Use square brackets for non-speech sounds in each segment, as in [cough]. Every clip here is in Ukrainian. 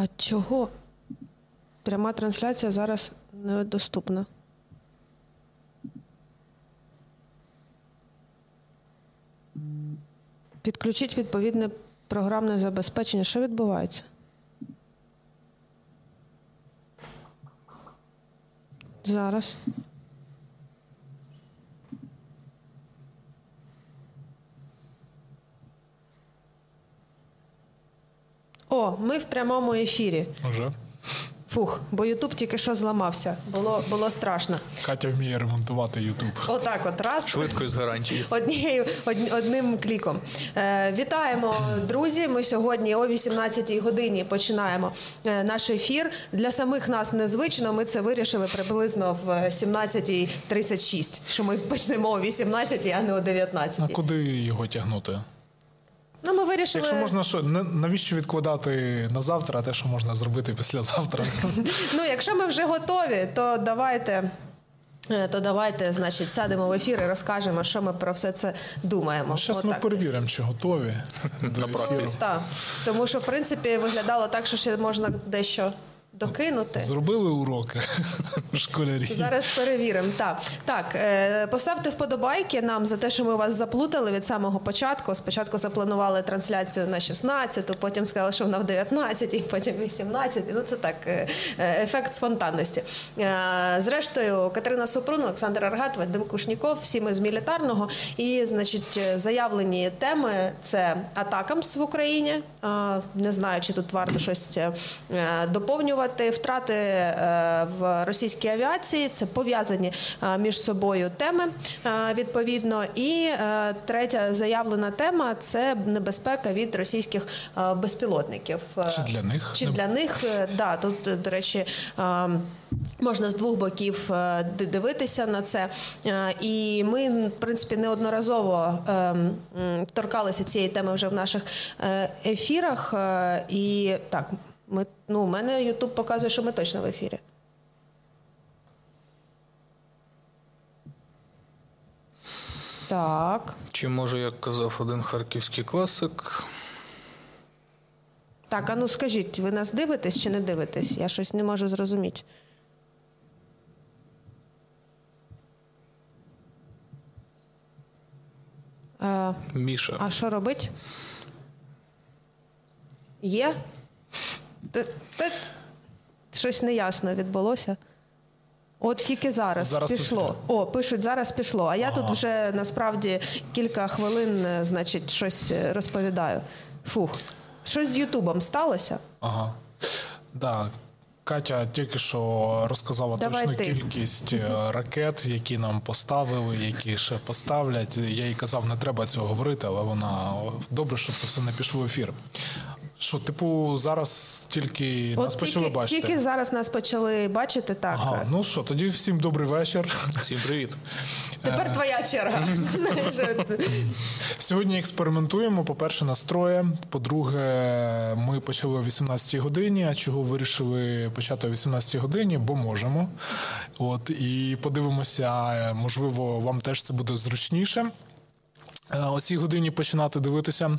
А чого? Пряма трансляція зараз недоступна. Підключіть відповідне програмне забезпечення. Що відбувається? Зараз. О, ми в прямому ефірі. Уже. Фух, бо Ютуб тільки що зламався. Було, було страшно. Катя вміє ремонтувати Ютуб. Отак, от раз. Швидко з гарантією. Однією од- одним кліком. Е, вітаємо, друзі. Ми сьогодні о 18-й годині починаємо е, наш ефір. Для самих нас незвично. Ми це вирішили приблизно в 17.36, що ми почнемо о 18-й, а не о А 19-й. куди його тягнути? Ну, ми вирішили. Якщо можна що, на- навіщо відкладати на завтра, те, що можна зробити післязавтра? [laughs] Ну, якщо ми вже готові, то давайте. е, То давайте, значить, сядемо в ефір і розкажемо, що ми про все це думаємо. Зараз ми перевіримо, чи готові до ефіру. Так, тому що в принципі виглядало так, що ще можна дещо докинути. Зробили уроки [laughs] школярі. Зараз перевіримо. Так, так е, поставте вподобайки нам за те, що ми вас заплутали від самого початку. Спочатку запланували трансляцію на 16, потім сказали, що вона в 19, потім 18. Ну це так, е, е, ефект спонтанності. Зрештою, Катерина Супрун, Олександр Аргат, Вадим Кушніков, всі ми з мілітарного. І, значить, заявлені теми це атакамс в Україні. Не знаю, чи тут варто щось е, доповнювати. Втрати е, в російській авіації це пов'язані е, між собою теми е, відповідно. І третя заявлена тема це небезпека від російських безпілотників. Чи для них? Чи для них да тут, до речі. Можна з двох боків дивитися на це, і ми, в принципі, неодноразово е, торкалися цієї теми вже в наших ефірах. І так, ми ну, у мене Ютуб показує, що ми точно в ефірі. Так, Чи може, як казав один харківський класик, так, а ну скажіть, ви нас дивитесь чи не дивитесь? Я щось не можу зрозуміти. Е, Міша. А що робить? Є? Щось неясно відбулося. От тільки зараз, Зараз пішло. ефір. О, пишуть, зараз пішло. А я Ага. тут вже насправді кілька хвилин, е, значить, щось е, розповідаю. Фух. Щось з Ютубом сталося? Ага. Да. Катя тільки що розказала Давай точну ти. кількість е, ракет, які нам поставили, які ще поставлять. Я їй казав, не треба цього говорити, але вона добре, що це все не пішло в ефір. Що, типу, зараз тільки нас почали бачити. тільки зараз нас почали бачити, так. Ага, ну що, тоді всім добрий вечір. Всім привіт. Тепер твоя черга. [laughs] Сьогодні експериментуємо. По-перше, настроє. По-друге, ми почали о 18-й годині. А чого вирішили почати о 18-й годині? Бо можемо. От і подивимося, можливо, вам теж це буде зручніше. Е, О цій годині починати дивитися. Е,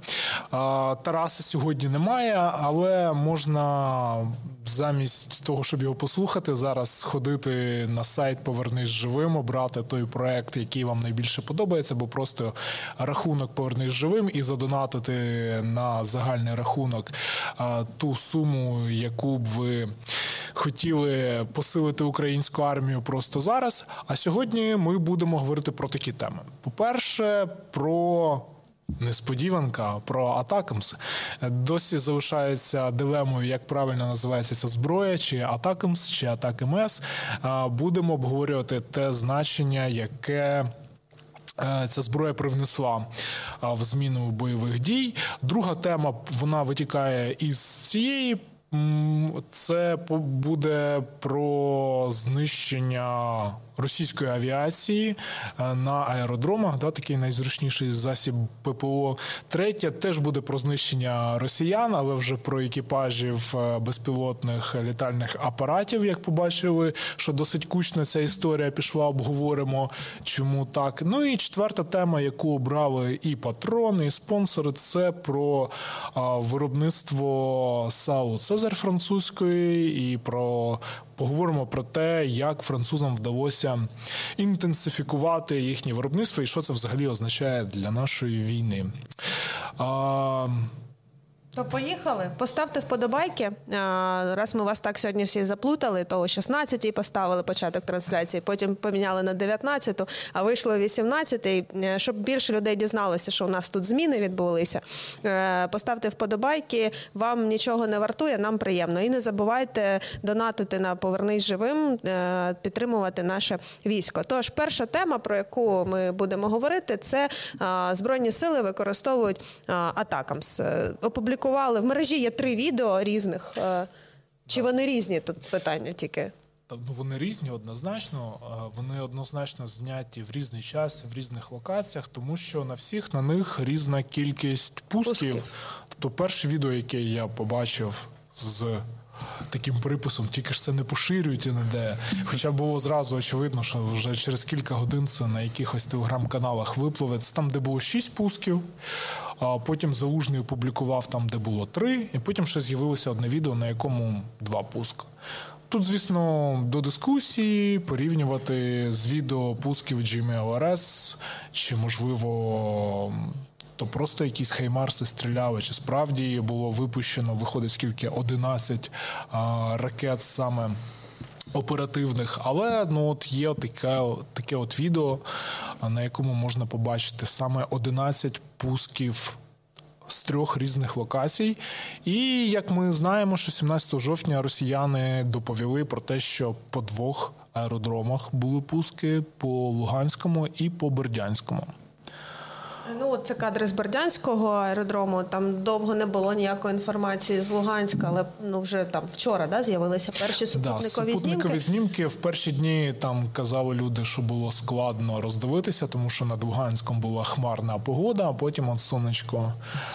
Тараса сьогодні немає, але можна замість того, щоб його послухати, зараз сходити на сайт Повернись живим, обрати той проект, який вам найбільше подобається, або просто рахунок Повернись живим і задонатити на загальний рахунок е, ту суму, яку б ви хотіли посилити українську армію просто зараз. А сьогодні ми будемо говорити про такі теми. По-перше, про. Несподіванка про Атакамс досі залишається дилемою, як правильно називається ця зброя, чи Атакамс, чи Атак-МС. Будемо обговорювати те значення, яке е, ця зброя привнесла в зміну бойових дій. Друга тема вона витікає із цієї. Це буде про знищення російської авіації е, на аеродромах, да, такий найзручніший засіб ППО. Третє теж буде про знищення росіян, але вже про екіпажів е, безпілотних літальних апаратів, як побачили, що досить кучна ця історія пішла. Обговоримо, чому так. Ну і четверта тема, яку обрали і патрони, і спонсори, це про виробництво САУ Цезар французької і про. Поговоримо про те, як французам вдалося інтенсифікувати їхнє виробництво і що це взагалі означає для нашої війни. То поїхали. Поставте вподобайки. Раз ми вас так сьогодні всі заплутали, то о 16-й поставили початок трансляції, потім поміняли на 19-ту, а вийшло о 18-й, Е, щоб більше людей дізналося, що у нас тут зміни відбулися. Е, Поставте вподобайки, вам нічого не вартує, нам приємно. І не забувайте донатити на Повернись живим, е, підтримувати наше військо. Тож, перша тема, про яку ми будемо говорити, це Збройні сили використовують атакамс. Опублікували в мережі є три відео різних. Е, Чи вони різні? Тут питання тільки. Ну, вони різні однозначно. Вони однозначно зняті в різний час, в різних локаціях, тому що на всіх на них різна кількість пусків. Пусків. Тобто, перше відео, яке я побачив з таким приписом, тільки ж це не поширюють ніде. Хоча було зразу очевидно, що вже через кілька годин це на якихось телеграм-каналах випливе. Це там, де було шість пусків. А потім Залужний опублікував там, де було три, і потім ще з'явилося одне відео, на якому два пуска. Тут, звісно, до дискусії порівнювати з відео пусків GMLRS, чи, можливо, то просто якісь хаймарси стріляли, чи справді було випущено, виходить скільки 11 а, ракет саме. Оперативних, але ну от є таке, таке от відео, на якому можна побачити саме 11 пусків з трьох різних локацій. І як ми знаємо, що 17 жовтня росіяни доповіли про те, що по двох аеродромах були пуски по Луганському і по Бердянському. Ну, от це кадри з Бердянського аеродрому. Там довго не було ніякої інформації з Луганська, але ну вже там вчора да, з'явилися перші Да, супутникові супутникові знімки. знімки в перші дні там казали люди, що було складно роздивитися, тому що над Луганськом була хмарна погода, а потім от сонечко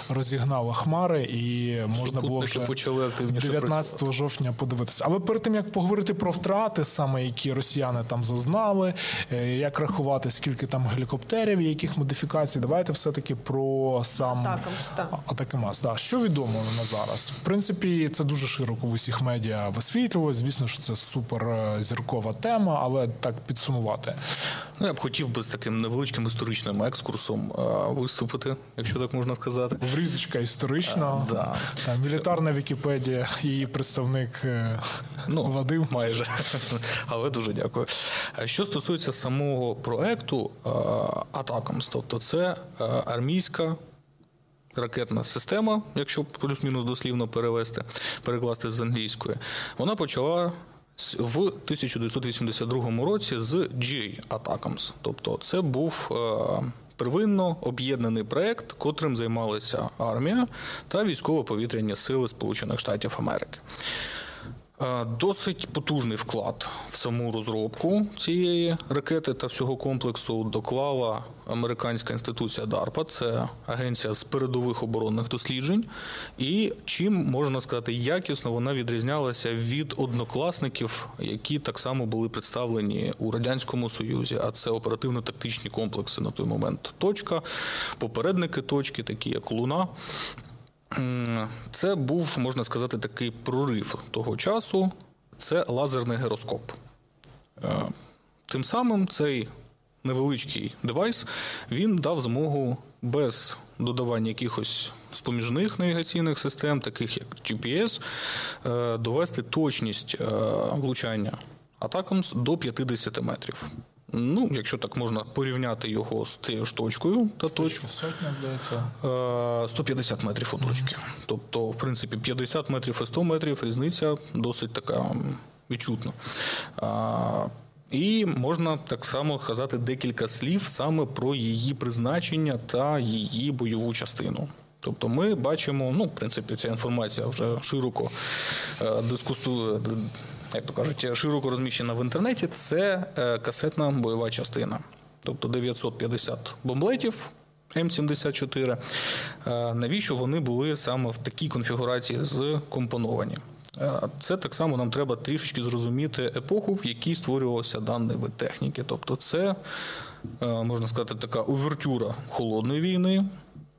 розігнало хмари, і можна було вже почали активніше 19 жовтня подивитися. Але перед тим як поговорити про втрати, саме які росіяни там зазнали, е, як рахувати, скільки там гелікоптерів, і яких модифікацій, давайте все-таки про сам Атакамс, так. Атакамас. Да. Що відомо на зараз? В принципі, це дуже широко в усіх медіа висвітлювалось. Звісно, що це супер е, зіркова тема, але так підсумувати. Ну, я б хотів би з таким невеличким історичним екскурсом е, виступити, якщо так можна сказати. Врізочка історична, Е, да. Та, мілітарна Вікіпедія, її представник е, Ну, Вадим. майже. [laughs] Але дуже дякую. Що стосується самого проекту е, Атакамс, тобто це армійська ракетна система, якщо плюс-мінус дослівно перевести, перекласти з англійської, вона почала в 1982 році з J Атакамс. Тобто це був е, первинно об'єднаний проект, котрим займалися армія та військово-повітряні сили Сполучених Штатів Америки. Е, Досить потужний вклад в саму розробку цієї ракети та всього комплексу доклала американська інституція DARPA, це агенція з передових оборонних досліджень. І чим можна сказати, якісно вона відрізнялася від однокласників, які так само були представлені у радянському союзі. А це оперативно-тактичні комплекси на той момент. Точка, попередники точки, такі як Луна. Це був, можна сказати, такий прорив того часу. Це лазерний гіроскоп. Е, Тим самим цей невеличкий девайс він дав змогу без додавання якихось споміжних навігаційних систем, таких як GPS, е, довести точність е, влучання атакамс до 50 метрів. Ну, якщо так можна порівняти його з тією ж точкою та точкою. Сотня, здається. Е, 150 метрів у точки. Тобто, в принципі, 50 метрів і 100 метрів різниця досить така відчутна. І можна так само сказати декілька слів саме про її призначення та її бойову частину. Тобто ми бачимо, ну, в принципі, ця інформація вже широко е, дискусує, як то кажуть, широко розміщена в інтернеті, це е, касетна бойова частина. Тобто 950 бомблетів М74. Е, Навіщо вони були саме в такій конфігурації скомпоновані? Е, Це так само нам треба трішечки зрозуміти епоху, в якій створювався даний вид техніки. Тобто, це можна сказати така увертюра холодної війни.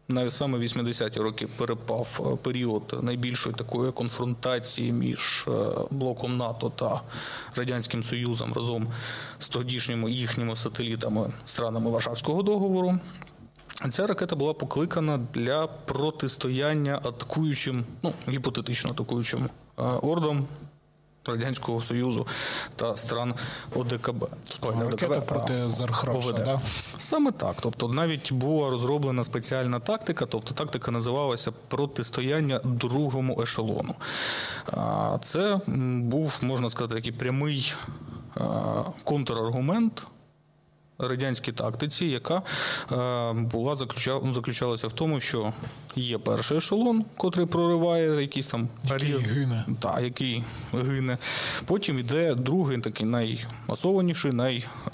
Навіть саме 80-ті роки перепав е, період найбільшої такої конфронтації між е, блоком НАТО та Радянським Союзом разом з тодішніми їхніми сателітами странами Варшавського договору. Ця ракета була покликана для протистояння атакуючим, ну гіпотетично атакуючим е, ордам Радянського Союзу та стран ОДКБ. Ой, не ОДКБ, проти а Зархраша, ОВД. да? Саме так. Тобто навіть була розроблена спеціальна тактика, тобто тактика називалася протистояння другому ешелону. Це був, можна сказати, такий прямий контраргумент радянській тактиці, яка е, була заключа- заключалася в тому, що є перший ешелон, котрий прориває якісь там Який гине. та, який гине. Потім йде другий, такий наймасованіший,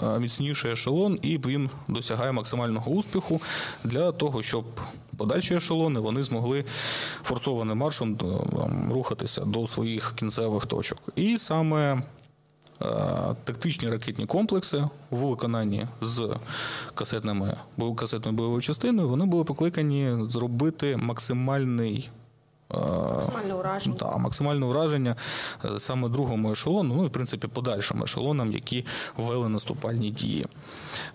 найміцніший ешелон, і він досягає максимального успіху для того, щоб подальші ешелони вони змогли форсованим маршем до- рухатися до своїх кінцевих точок. І саме тактичні ракетні комплекси у виконанні з касетними касетною бойовою частиною вони були покликані зробити максимальний. е, Максимальне ураження. та, максимальне враження е, саме другому ешелону, ну і в принципі подальшим ешелонам, які вели наступальні дії.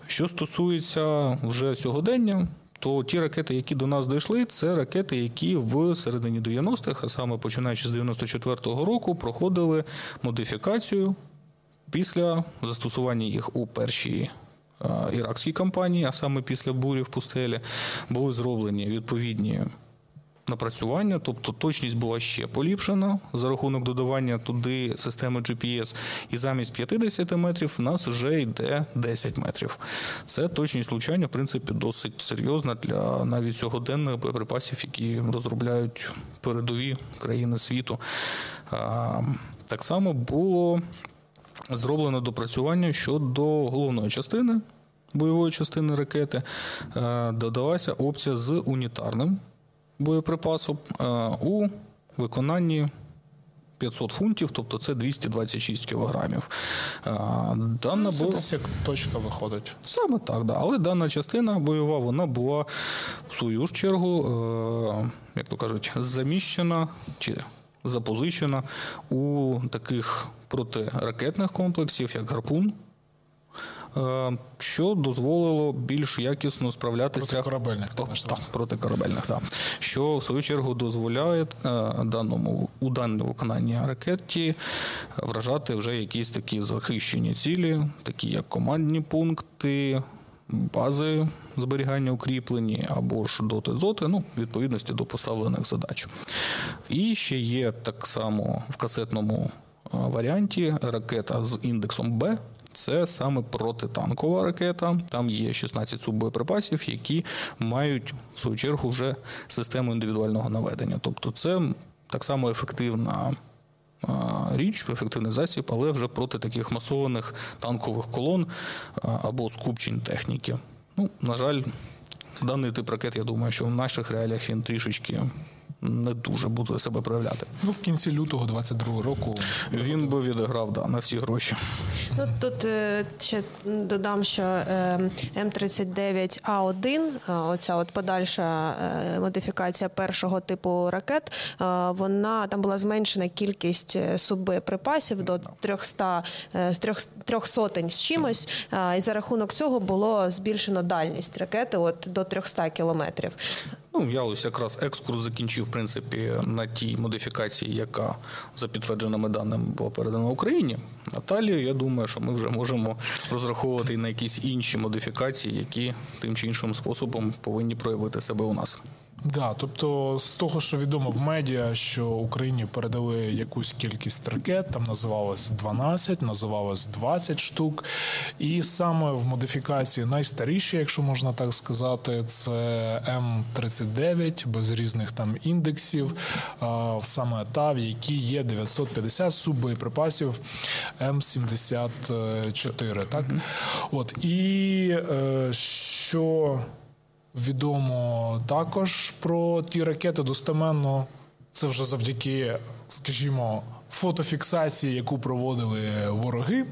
Що стосується вже сьогодення, то ті ракети, які до нас дійшли, це ракети, які в середині 90-х, а саме починаючи з 94-го року, проходили модифікацію після застосування їх у першій е, іракській кампанії, а саме після бурі в пустелі, були зроблені відповідні напрацювання, тобто точність була ще поліпшена за рахунок додавання туди системи GPS, і замість 50 метрів в нас вже йде 10 метрів. Це точність влучання, в принципі, досить серйозна для навіть сьогоденних боєприпасів, які розробляють передові країни світу. Так само було зроблено допрацювання щодо головної частини бойової частини ракети. Е, Додалася опція з унітарним боєприпасом е, у виконанні 500 фунтів, тобто це 226 кілограмів. Е, Дана Це бо... десь як точка виходить. Саме так, да. але дана частина бойова вона була в свою ж чергу, як то кажуть, заміщена чи запозичена у таких протиракетних комплексів, як гарпун. е, Що дозволило більш якісно справлятися Протикорабельних, ти О, так, протикорабельних, так. що в свою чергу дозволяє е, даному у даному виконанні ракеті вражати вже якісь такі захищені цілі, такі як командні пункти, бази зберігання укріплені або ж доти зоти, ну, відповідності до поставлених задач. І ще є так само в касетному варіанті ракета з індексом Б. Це саме протитанкова ракета. Там є 16 суббоєприпасів, які мають в свою чергу вже систему індивідуального наведення. Тобто, це так само ефективна річ, ефективний засіб, але вже проти таких масованих танкових колон або скупчень техніки. Ну, на жаль, даний тип ракет, я думаю, що в наших реаліях він трішечки не дуже буде себе проявляти. Ну, в кінці лютого 22 року Він би відіграв да, на всі гроші. Ну, тут е, ще додам, що е, М39А1, е, оця от подальша модифікація першого типу ракет, вона там була зменшена кількість суббоєприпасів до 300, е, з трьох, трьох сотень з чимось, і за рахунок цього було збільшено дальність ракети от до 300 кілометрів. Ну, я ось якраз екскурс закінчив, в принципі, на тій модифікації, яка за підтвердженими даними була передана Україні. Наталію, я думаю, що ми вже можемо розраховувати на якісь інші модифікації, які тим чи іншим способом повинні проявити себе у нас. Да, тобто з того, що відомо в медіа, що Україні передали якусь кількість ракет, там називалось 12, називалось 20 штук. І саме в модифікації найстаріші, якщо можна так сказати, це М39 без різних там індексів, саме та, в якій є 950 суббоєприпасів М74. Так? От, і е, що відомо також про ті ракети достеменно. Це вже завдяки, скажімо, фотофіксації, яку проводили вороги.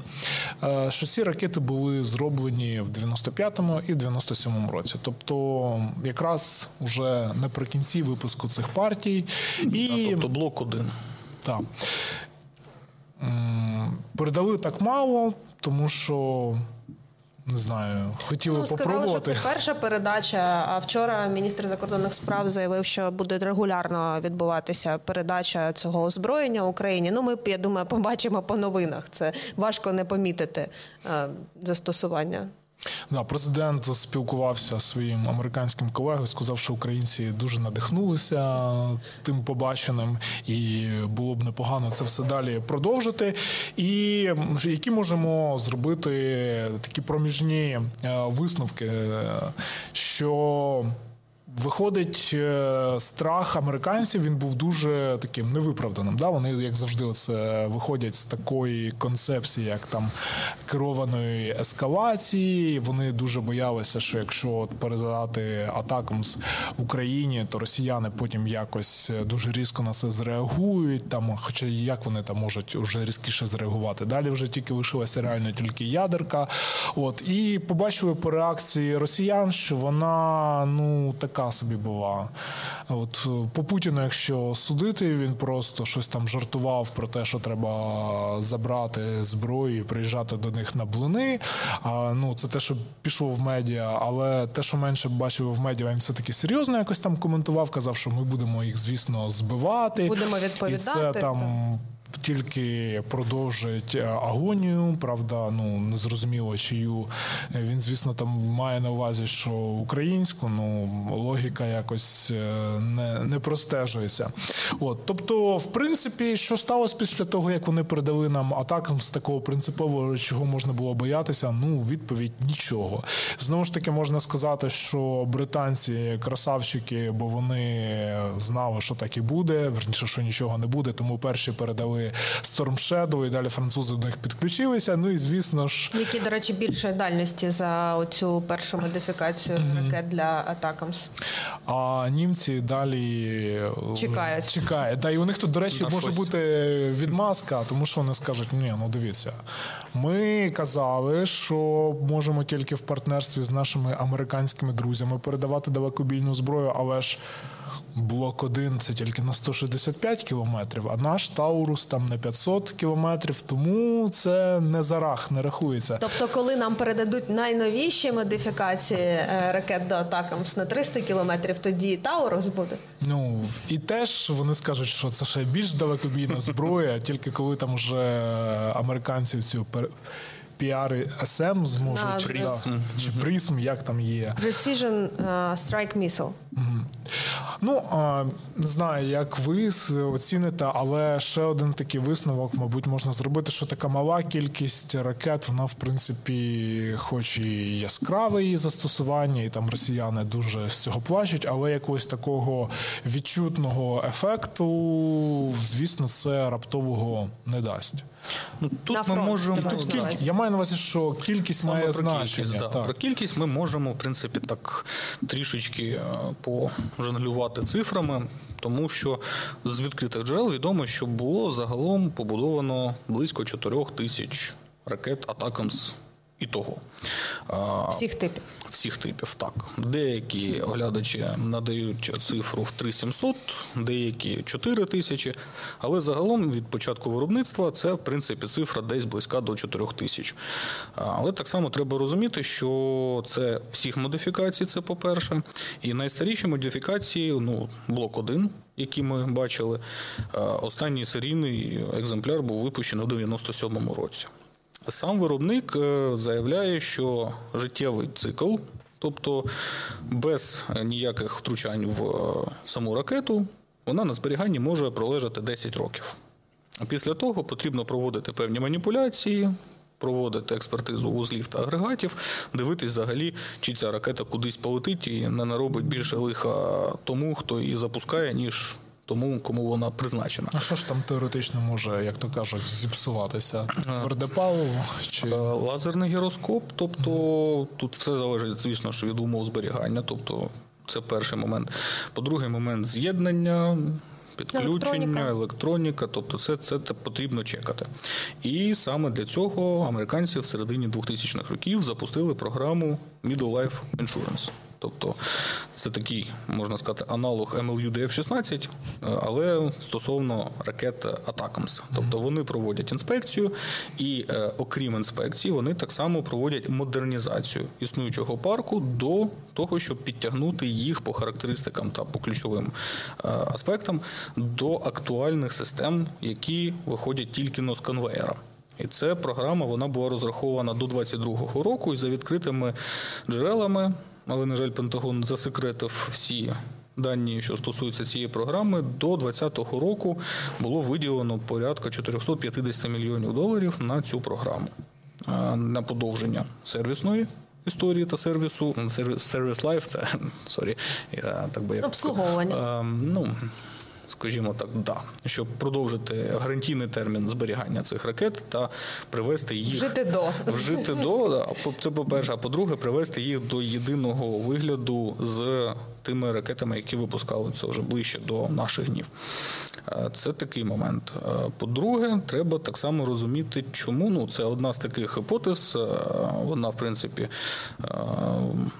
е, Що ці ракети були зроблені в 95-му і 97-му році. Тобто, якраз вже наприкінці випуску цих партій. І Тобто блок один. так. Передали так мало, тому що не знаю, хотіли Ну, сказали, що попробувати. це перша передача. А вчора міністр закордонних справ заявив, що буде регулярно відбуватися передача цього озброєння Україні. Ну, ми я думаю, побачимо по новинах. Це важко не помітити е, застосування. Да, президент спілкувався зі своїм американським колегою, сказав, що українці дуже надихнулися тим побаченим, і було б непогано це все далі продовжити. І які можемо зробити такі проміжні е, висновки, е, що Виходить, е, страх американців він був дуже таким невиправданим. Да? Вони, як завжди, це виходять з такої концепції, як там керованої ескалації. Вони дуже боялися, що якщо от передати атакам з Україні, то росіяни потім якось дуже різко на це зреагують. Там, хоча як вони там можуть вже різкіше зреагувати. Далі вже тільки лишилася реально тільки ядерка. От і побачили по реакції росіян, що вона ну така собі була. От е, по Путіну, якщо судити, він просто щось там жартував про те, що треба забрати зброю і приїжджати до них на блини. А ну це те, що пішло в медіа, але те, що менше бачив в медіа, він все таки серйозно якось там коментував. Казав, що ми будемо їх, звісно, збивати. Будемо І це відповідати, там. Тільки продовжить е, агонію, правда, ну незрозуміло чию. Е, Він, звісно, там має на увазі, що українську, ну логіка якось е, не, не простежується. От, тобто, в принципі, що сталося після того, як вони передали нам атакам з такого принципового, чого можна було боятися? Ну, відповідь нічого. Знову ж таки, можна сказати, що британці красавчики, бо вони знали, що так і буде. Верніше, що нічого не буде, тому перші передали Storm Shadow, і далі французи до них підключилися. Ну і звісно ж. Які, до речі, більше дальності за оцю першу модифікацію ракет для Атакамс? А німці далі е, Чекають. Чекають. Да, і у них тут, до речі, На може щось. бути відмазка, тому що вони скажуть: ні, ну дивіться, ми казали, що можемо тільки в партнерстві з нашими американськими друзями передавати далекобійну зброю, але ж. Блок 1 це тільки на 165 кілометрів, а наш Таурус там на 500 кілометрів, тому це не за рах, не рахується. Тобто, коли нам передадуть найновіші модифікації е, ракет до Атакамс на 300 кілометрів, тоді Таурус буде. Ну і теж вони скажуть, що це ще більш далекобійна зброя, тільки коли там вже американці цю пер... піари СМ зможуть Да, да, Призм. чи призм, як там є. Precision е, Strike Missile. Ну не знаю, як ви оціните, але ще один такий висновок, мабуть, можна зробити, що така мала кількість ракет, вона в принципі, хоч і яскраве її застосування, і там росіяни дуже з цього плачуть, але якогось такого відчутного ефекту, звісно, це раптового не дасть. Ну, тут На ми фронт, можемо Тут кількість, я маю на увазі, що кількість Саме має про значення. кількість, да. так. Про кількість ми можемо, в принципі, так трішечки е, пожонглювати цифрами, тому що з відкритих джерел відомо, що було загалом побудовано близько 4 тисяч ракет Атакамс і того. Всіх типів. Всіх типів, так. Деякі оглядачі надають цифру в 3700, деякі 4 тисячі, але загалом від початку виробництва це, в принципі, цифра десь близька до 4 тисяч. Але так само треба розуміти, що це всіх модифікацій, це по-перше. І найстаріші модифікації, ну, блок 1, які ми бачили, останній серійний екземпляр був випущений у 97-му році. Сам виробник е, заявляє, що життєвий цикл тобто без ніяких втручань в е, саму ракету, вона на зберіганні може пролежати 10 років. Після того потрібно проводити певні маніпуляції, проводити експертизу вузлів та агрегатів, дивитись взагалі, чи ця ракета кудись полетить і не наробить більше лиха тому, хто її запускає, ніж тому, кому вона призначена. А що ж там теоретично може, як то кажуть, зіпсуватися? Тверде паливо чи Лазерний гіроскоп, тобто тут все залежить, звісно, що від умов зберігання, тобто це перший момент. По-друге, момент з'єднання. Підключення, Електроніка. електроніка, тобто це, це потрібно чекати. І саме для цього американці в середині 2000-х років запустили програму Middle Life Insurance. Тобто це такий, можна сказати, аналог MLU DF-16, е, але стосовно ракет Атакамс. Тобто вони проводять інспекцію, і е, окрім інспекції, вони так само проводять модернізацію існуючого парку до того, щоб підтягнути їх по характеристикам та по ключовим е, аспектам до актуальних систем, які виходять тільки но з конвеєра. І ця програма вона була розрахована до 22-го року і за відкритими джерелами, але, на жаль, Пентагон засекретив всі дані, що стосуються цієї програми. До 2020 року було виділено порядка 450 мільйонів доларів на цю програму на подовження сервісної. Історії та сервісу service life це [laughs] sorry, я так би як Обслуговування. Ем, ну, скажімо так, да, щоб продовжити гарантійний термін зберігання цих ракет та привести їх Жити до. вжити до да, по- це по-перше, а по-друге, привести їх до єдиного вигляду з тими ракетами, які випускаються вже ближче до наших днів. Е, Це такий момент. Е, По-друге, треба так само розуміти, чому ну це одна з таких гіпотез. е, Вона, в принципі,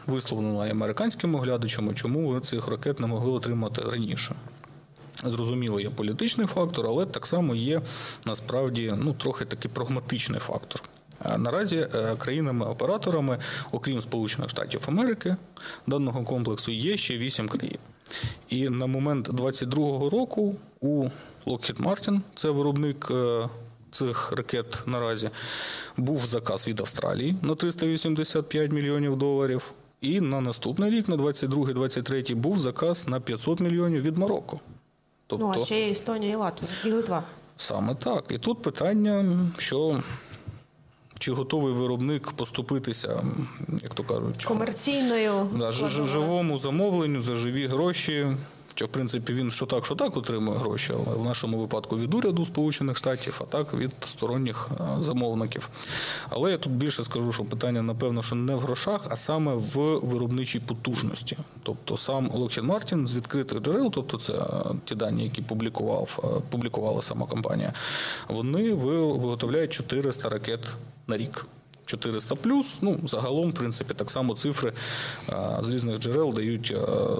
висловлена і американським оглядачами, чому ви цих ракет не могли отримати раніше. Зрозуміло, є політичний фактор, але так само є насправді ну трохи такий прагматичний фактор. Е, Наразі е, країнами-операторами, окрім Сполучених Штатів Америки, даного комплексу є ще вісім країн. І на момент 22-го року у Lockheed Martin, це виробник е, цих ракет наразі, був заказ від Австралії на 385 мільйонів доларів. І на наступний рік, на 22-23, був заказ на 500 мільйонів від Марокко. Тобто, Ну, а ще є Естонія і Латвія, і Литва. Саме так. І тут питання, що чи готовий виробник поступитися, як то кажуть, Комерційною да, живому замовленню за живі гроші. Що, в принципі, він що так, що так отримує гроші, але в нашому випадку від уряду Сполучених Штатів, а так від сторонніх замовників. Але я тут більше скажу, що питання, напевно, що не в грошах, а саме в виробничій потужності. Тобто сам Lockheed Martin з відкритих джерел, тобто це ті дані, які публікував, публікувала сама компанія, вони виготовляють 400 ракет на рік. 400 плюс. Ну, загалом, в принципі, так само цифри з різних джерел дають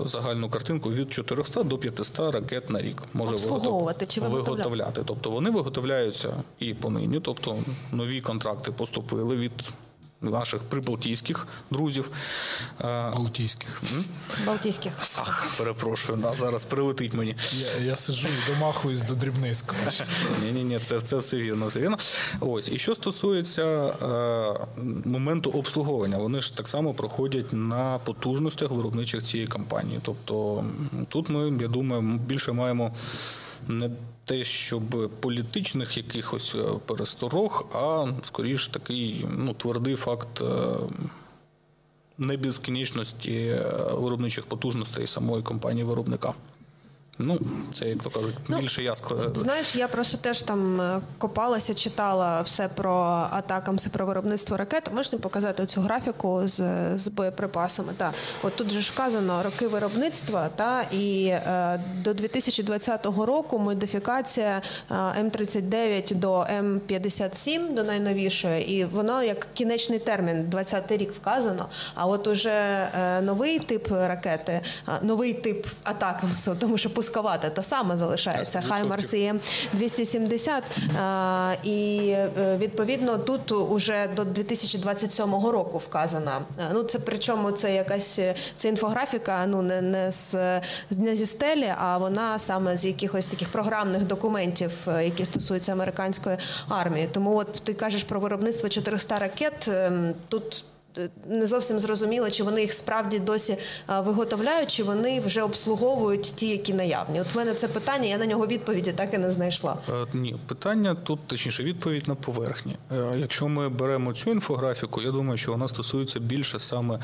загальну картинку від 400 до 500 ракет на рік. Може виготовляти чи виготовляти. Тобто вони виготовляються і понині. Тобто нові контракти поступили від наших прибалтійських друзів. А, Балтійських. Балтійських. Ах, перепрошую, да, зараз прилетить мені. Я, я сиджу і домахуюсь до дрібниського. Ні, ні, ні, це, це все вірно, все вірно. Ось, і що стосується е, моменту обслуговування, вони ж так само проходять на потужностях виробничих цієї компанії. Тобто тут ми, я думаю, більше маємо не те, щоб політичних якихось е, пересторог, а скоріш такий ну, твердий факт. Е, Небезкінечності е, виробничих потужностей самої компанії виробника. Ну, це, як то кажуть, Ну, більше я ск- Знаєш, я просто теж там е, копалася, читала все про атакам, все про виробництво ракет. Мені показати цю графіку з, з боєприпасами? Та от тут же ж вказано роки виробництва, та і е, до 2020 року модифікація е, М39 до М57, до найновішої, і воно як кінечний термін, 20 рік вказано. А от уже е, новий тип ракети, е, новий тип атакамсу, [laughs] тому що пусковата та сама залишається. 100%. Хаймарс і М270. е, І е, відповідно тут уже до 2027 року вказана. Е, Ну це причому це якась е, це інфографіка, ну не, не з не зі стелі, а вона саме з якихось таких програмних документів, які стосуються американської армії. Тому от ти кажеш про виробництво 400 ракет. ем, Тут не зовсім зрозуміло, чи вони їх справді досі виготовляють, чи вони вже обслуговують ті, які наявні. От в мене це питання, я на нього відповіді так і не знайшла. Е, Ні, питання тут точніше відповідь на поверхні. Е, Якщо ми беремо цю інфографіку, я думаю, що вона стосується більше саме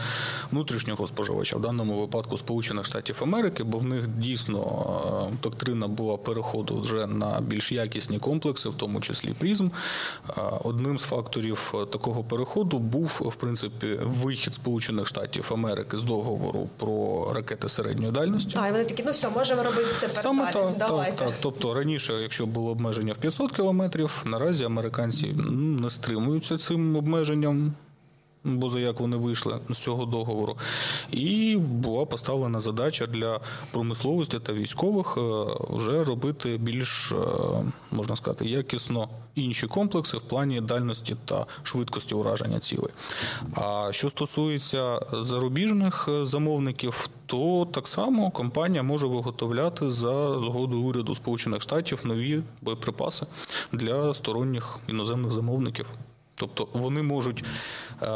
внутрішнього споживача, в даному випадку Сполучених Штатів Америки, бо в них дійсно е, доктрина була переходу вже на більш якісні комплекси, в тому числі призм. Одним з факторів такого переходу був в принципі вихід Сполучених Штатів Америки з договору про ракети середньої дальності. А і вони такі, ну все, можемо робити тепер Саме далі. так, Давайте. так, так. Тобто раніше, якщо було обмеження в 500 кілометрів, наразі американці не стримуються цим обмеженням. Бо за як вони вийшли з цього договору, і була поставлена задача для промисловості та військових е, вже робити більш е, можна сказати якісно інші комплекси в плані дальності та швидкості ураження цілей. А що стосується зарубіжних е, замовників, то так само компанія може виготовляти за згодою уряду Сполучених Штатів нові боєприпаси для сторонніх іноземних замовників. Тобто вони можуть, е,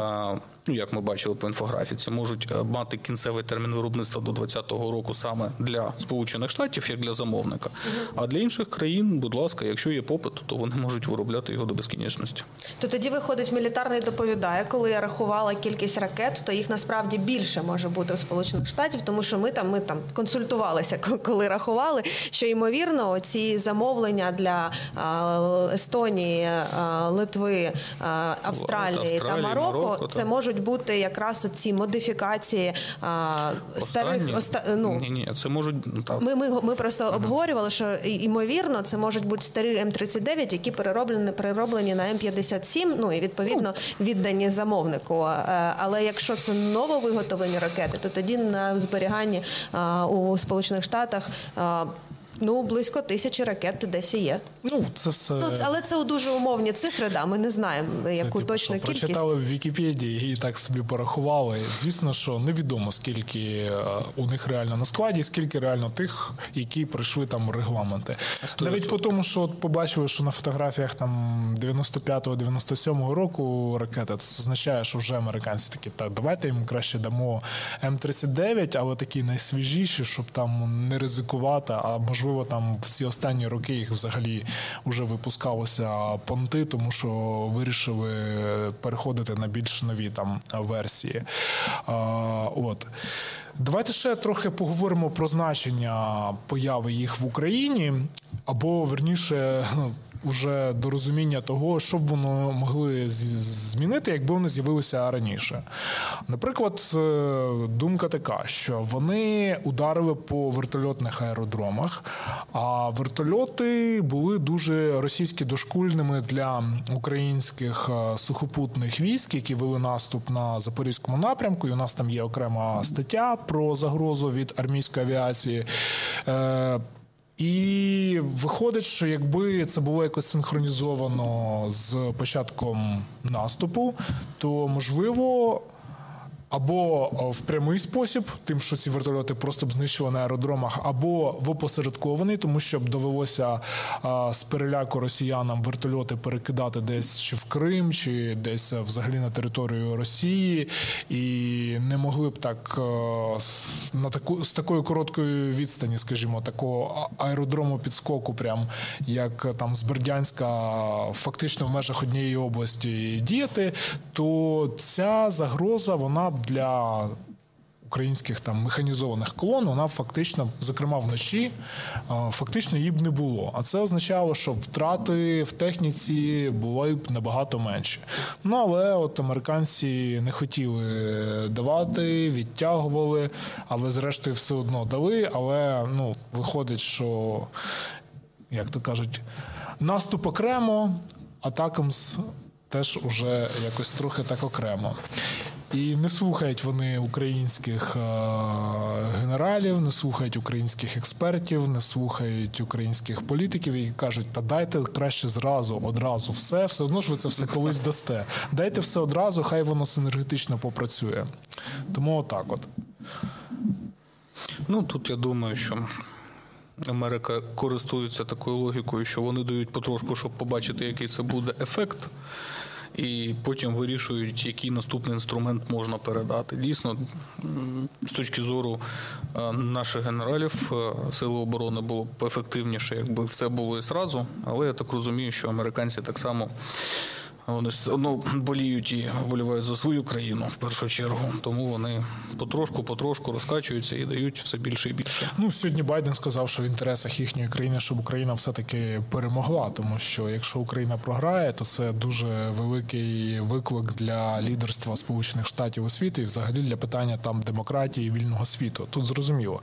ну як ми бачили по інфографіці, можуть е, мати кінцевий термін виробництва до 2020 року саме для Сполучених Штатів, як для замовника. А для інших країн, будь ласка, якщо є попит, то вони можуть виробляти його до безкінечності. То тоді виходить мілітарний доповідає, коли я рахувала кількість ракет, то їх насправді більше може бути у Сполучених Штатів, тому що ми там ми там консультувалися, ко- коли рахували, що ймовірно ці замовлення для Естонії, Литви, а, Австралії, та Австралії, Марокко, Марокко, це так. можуть бути якраз ці модифікації а, старих оста, ну, ні, ні, це можуть ну, так. ми, ми, ми просто обговорювали, що ймовірно це можуть бути старі М39, які перероблені, перероблені на М57, ну і відповідно віддані замовнику. Але якщо це нововиготовлені ракети, то тоді на зберіганні е, у Сполучених Штатах. е, Ну, близько тисячі ракет десь і є. Ну, це все. Ну, це- але це дуже умовні цифри, да. Ми не знаємо, Це, яку типу, точну що, кількість. Прочитали в Вікіпедії і так собі порахували. Звісно, що невідомо, скільки е, у них реально на складі, скільки реально тих, які пройшли там регламенти. Навіть по тому, що от побачили, що на фотографіях там 95-97 року ракета, це означає, що вже американці такі, так, давайте їм краще дамо М39, але такі найсвіжіші, щоб там не ризикувати, а можливо там в ці останні роки їх взагалі вже випускалося понти, тому що вирішили переходити на більш нові там версії. А, от. Давайте ще трохи поговоримо про значення появи їх в Україні, або верніше. Уже до розуміння того, що б воно могли змінити, якби вони з'явилися раніше. Наприклад, е, думка така, що вони ударили по вертольотних аеродромах, а вертольоти були дуже російські дошкульними для українських е, сухопутних військ, які вели наступ на запорізькому напрямку. І у нас там є окрема стаття про загрозу від армійської авіації. І виходить, що якби це було якось синхронізовано з початком наступу, то можливо. Або е, в прямий спосіб, тим, що ці вертольоти просто б знищили на аеродромах, або в опосередкований, тому що б довелося а, з переляку росіянам вертольоти перекидати десь чи в Крим, чи десь е, взагалі на територію Росії, і не могли б так е, на таку з такої короткої відстані, скажімо, такого аеродрому підскоку, прям як е, там з Бердянська, фактично в межах однієї області діяти, то ця загроза вона б для українських там механізованих колон, вона фактично, зокрема вночі, фактично її б не було. А це означало, що втрати в техніці були б набагато менші. Ну але от американці не хотіли давати, відтягували, але зрештою все одно дали. Але ну, виходить, що як то кажуть, наступ окремо, атакамс теж уже якось трохи так окремо. І не слухають вони українських е, генералів, не слухають українських експертів, не слухають українських політиків, які кажуть, та дайте краще зразу, одразу все, все одно ж ви це все колись дасте. Дайте все одразу, хай воно синергетично попрацює. Тому отак от. Ну тут я думаю, що Америка користується такою логікою, що вони дають потрошку, щоб побачити, який це буде ефект. І потім вирішують, який наступний інструмент можна передати. Дійсно, з точки зору е, наших генералів, е, сили оборони було б ефективніше, якби все було і зразу. Але я так розумію, що американці так само. Вони ж все одно боліють і вболівають за свою країну в першу чергу. Тому вони потрошку, потрошку розкачуються і дають все більше і більше. Ну, сьогодні Байден сказав, що в інтересах їхньої країни, щоб Україна все-таки перемогла, тому що якщо Україна програє, то це дуже великий виклик для лідерства Сполучених Штатів у світі і взагалі для питання там демократії і вільного світу. Тут зрозуміло.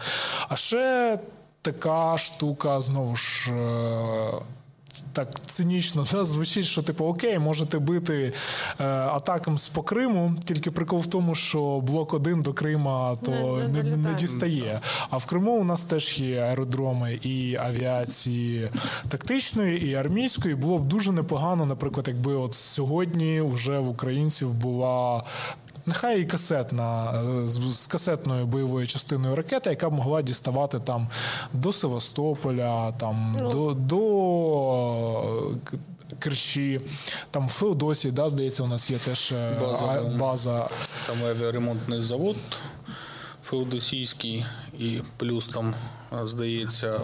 А ще така штука знову ж. Так цинічно да, звучить, що типу окей, можете бити е, атакам з по Криму, тільки прикол в тому, що блок 1 до Крима то Не- не не, не, дістає. А в Криму у нас теж є аеродроми і авіації тактичної, і армійської. Було б дуже непогано, наприклад, якби от сьогодні вже в українців була. Нехай і касетна е, з з касетною бойовою частиною ракета, яка б могла діставати там до Севастополя, там Ну. до, до е, Керчі, там в Феодосії, да, здається, у нас є теж е, База, а- база Там авіаремонтний завод Феодосійський, і плюс там, здається, е,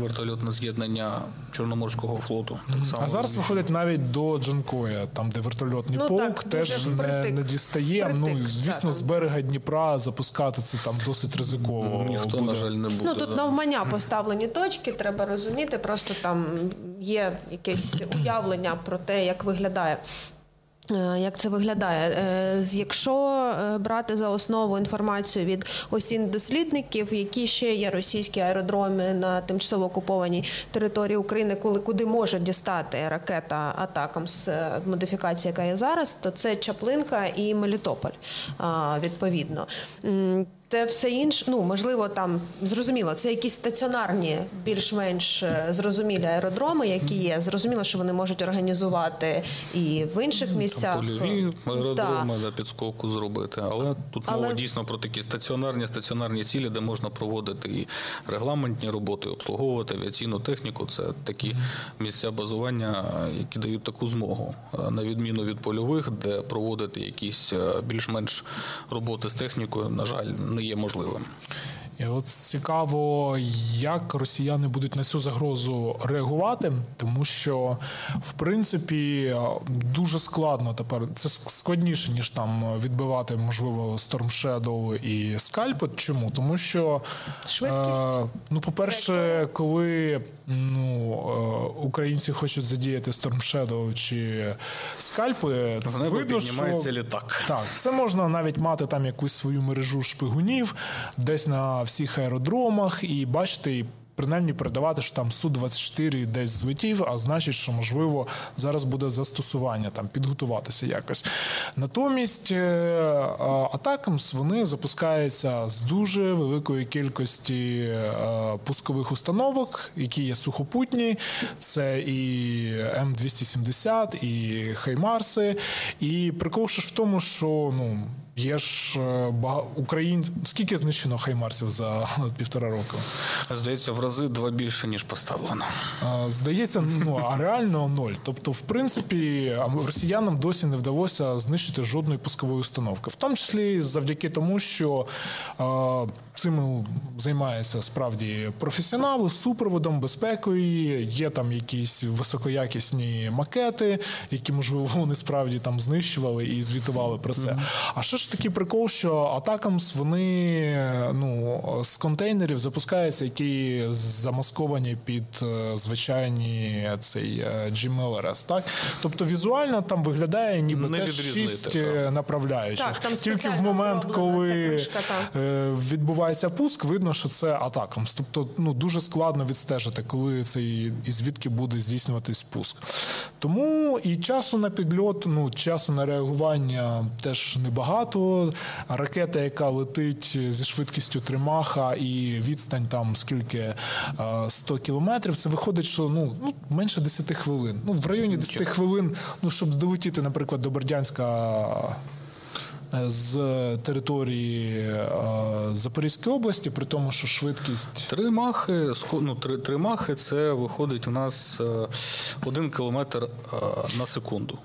вертольотне з'єднання Чорноморського флоту. Так само А зараз виходить навіть до Джанкоя, там де вертольотний Ну, полк так, теж дуже не, дістає. Впритик, ну звісно, так. з берега Дніпра запускати це там досить ризиково. ніхто, буде. на жаль, не буде. Ну тут да. навмання поставлені точки, треба розуміти. Просто там є якесь уявлення про те, як виглядає. Е, Як це виглядає? Е, Якщо е, брати за основу інформацію від осін дослідників, які ще є російські аеродроми на тимчасово окупованій території України, коли куди може дістати ракета атакам з модифікації, яка є зараз, то це Чаплинка і Мелітополь. Відповідно. Те все інше, ну можливо, там зрозуміло, це якісь стаціонарні, більш-менш е, зрозумілі аеродроми, які є. Зрозуміло, що вони можуть організувати і в інших місцях. Там польові Да. аеродроми на підсковку зробити. Але тут Але- мова дійсно про такі стаціонарні стаціонарні цілі, де можна проводити і регламентні роботи, обслуговувати авіаційну техніку. Це такі місця базування, які дають таку змогу, Е, на відміну від польових, де проводити якісь е, більш-менш роботи з технікою, на жаль, не є можливим. І от цікаво, як росіяни будуть на цю загрозу реагувати, тому що в принципі дуже складно тепер це складніше ніж там відбивати можливо Storm Shadow і Scalp. Чому? Тому що Швидкість. е, ну, по-перше, коли ну е, українці хочуть задіяти Storm Shadow чи скальпи, небо видно, піднімається що літак. так, це можна навіть мати там якусь свою мережу шпигунів десь на всіх аеродромах і бачити. і Принаймні передавати, що там Су-24 десь злетів, а значить, що можливо зараз буде застосування, там підготуватися якось. Натомість е, Атакамс вони запускаються з дуже великої кількості е, пускових установок, які є сухопутні. Це і М270, і Хаймарси. І прикол ще в тому, що ну. Є ж е, бага... Україн... Скільки знищено хаймарсів за [laughs] півтора року? Здається, в рази два більше, ніж поставлено. Здається, ну а реально ноль. Тобто, в принципі, росіянам досі не вдалося знищити жодної пускової установки, в тому числі завдяки тому, що цим займається справді професіонали з супроводом, безпекою. Є там якісь високоякісні макети, які можливо вони справді там знищували і звітували про це. А ще ж такий прикол, що Атакамс вони ну з контейнерів запускаються, які замасковані під е, звичайні цей е, GMLRS, так тобто візуально там виглядає, ніби Не теж шість так. е, направляючих. Так, там Тільки в момент, коли кришка, е, відбувається пуск, видно, що це Атакамс. Тобто, ну дуже складно відстежити, коли цей і звідки буде здійснюватись пуск. Тому і часу на підльот, ну часу на реагування теж небагато. Ракета, яка летить зі швидкістю тримаха, і відстань там скільки е, 100 кілометрів, це виходить, що ну, ну менше 10 хвилин. Ну в районі 10 хвилин, ну щоб долетіти, наприклад, до Бердянська. е, З території е, Запорізької області, при тому, що швидкість Три махи, ну, три, три махи це виходить у нас е, один кілометр е, на секунду.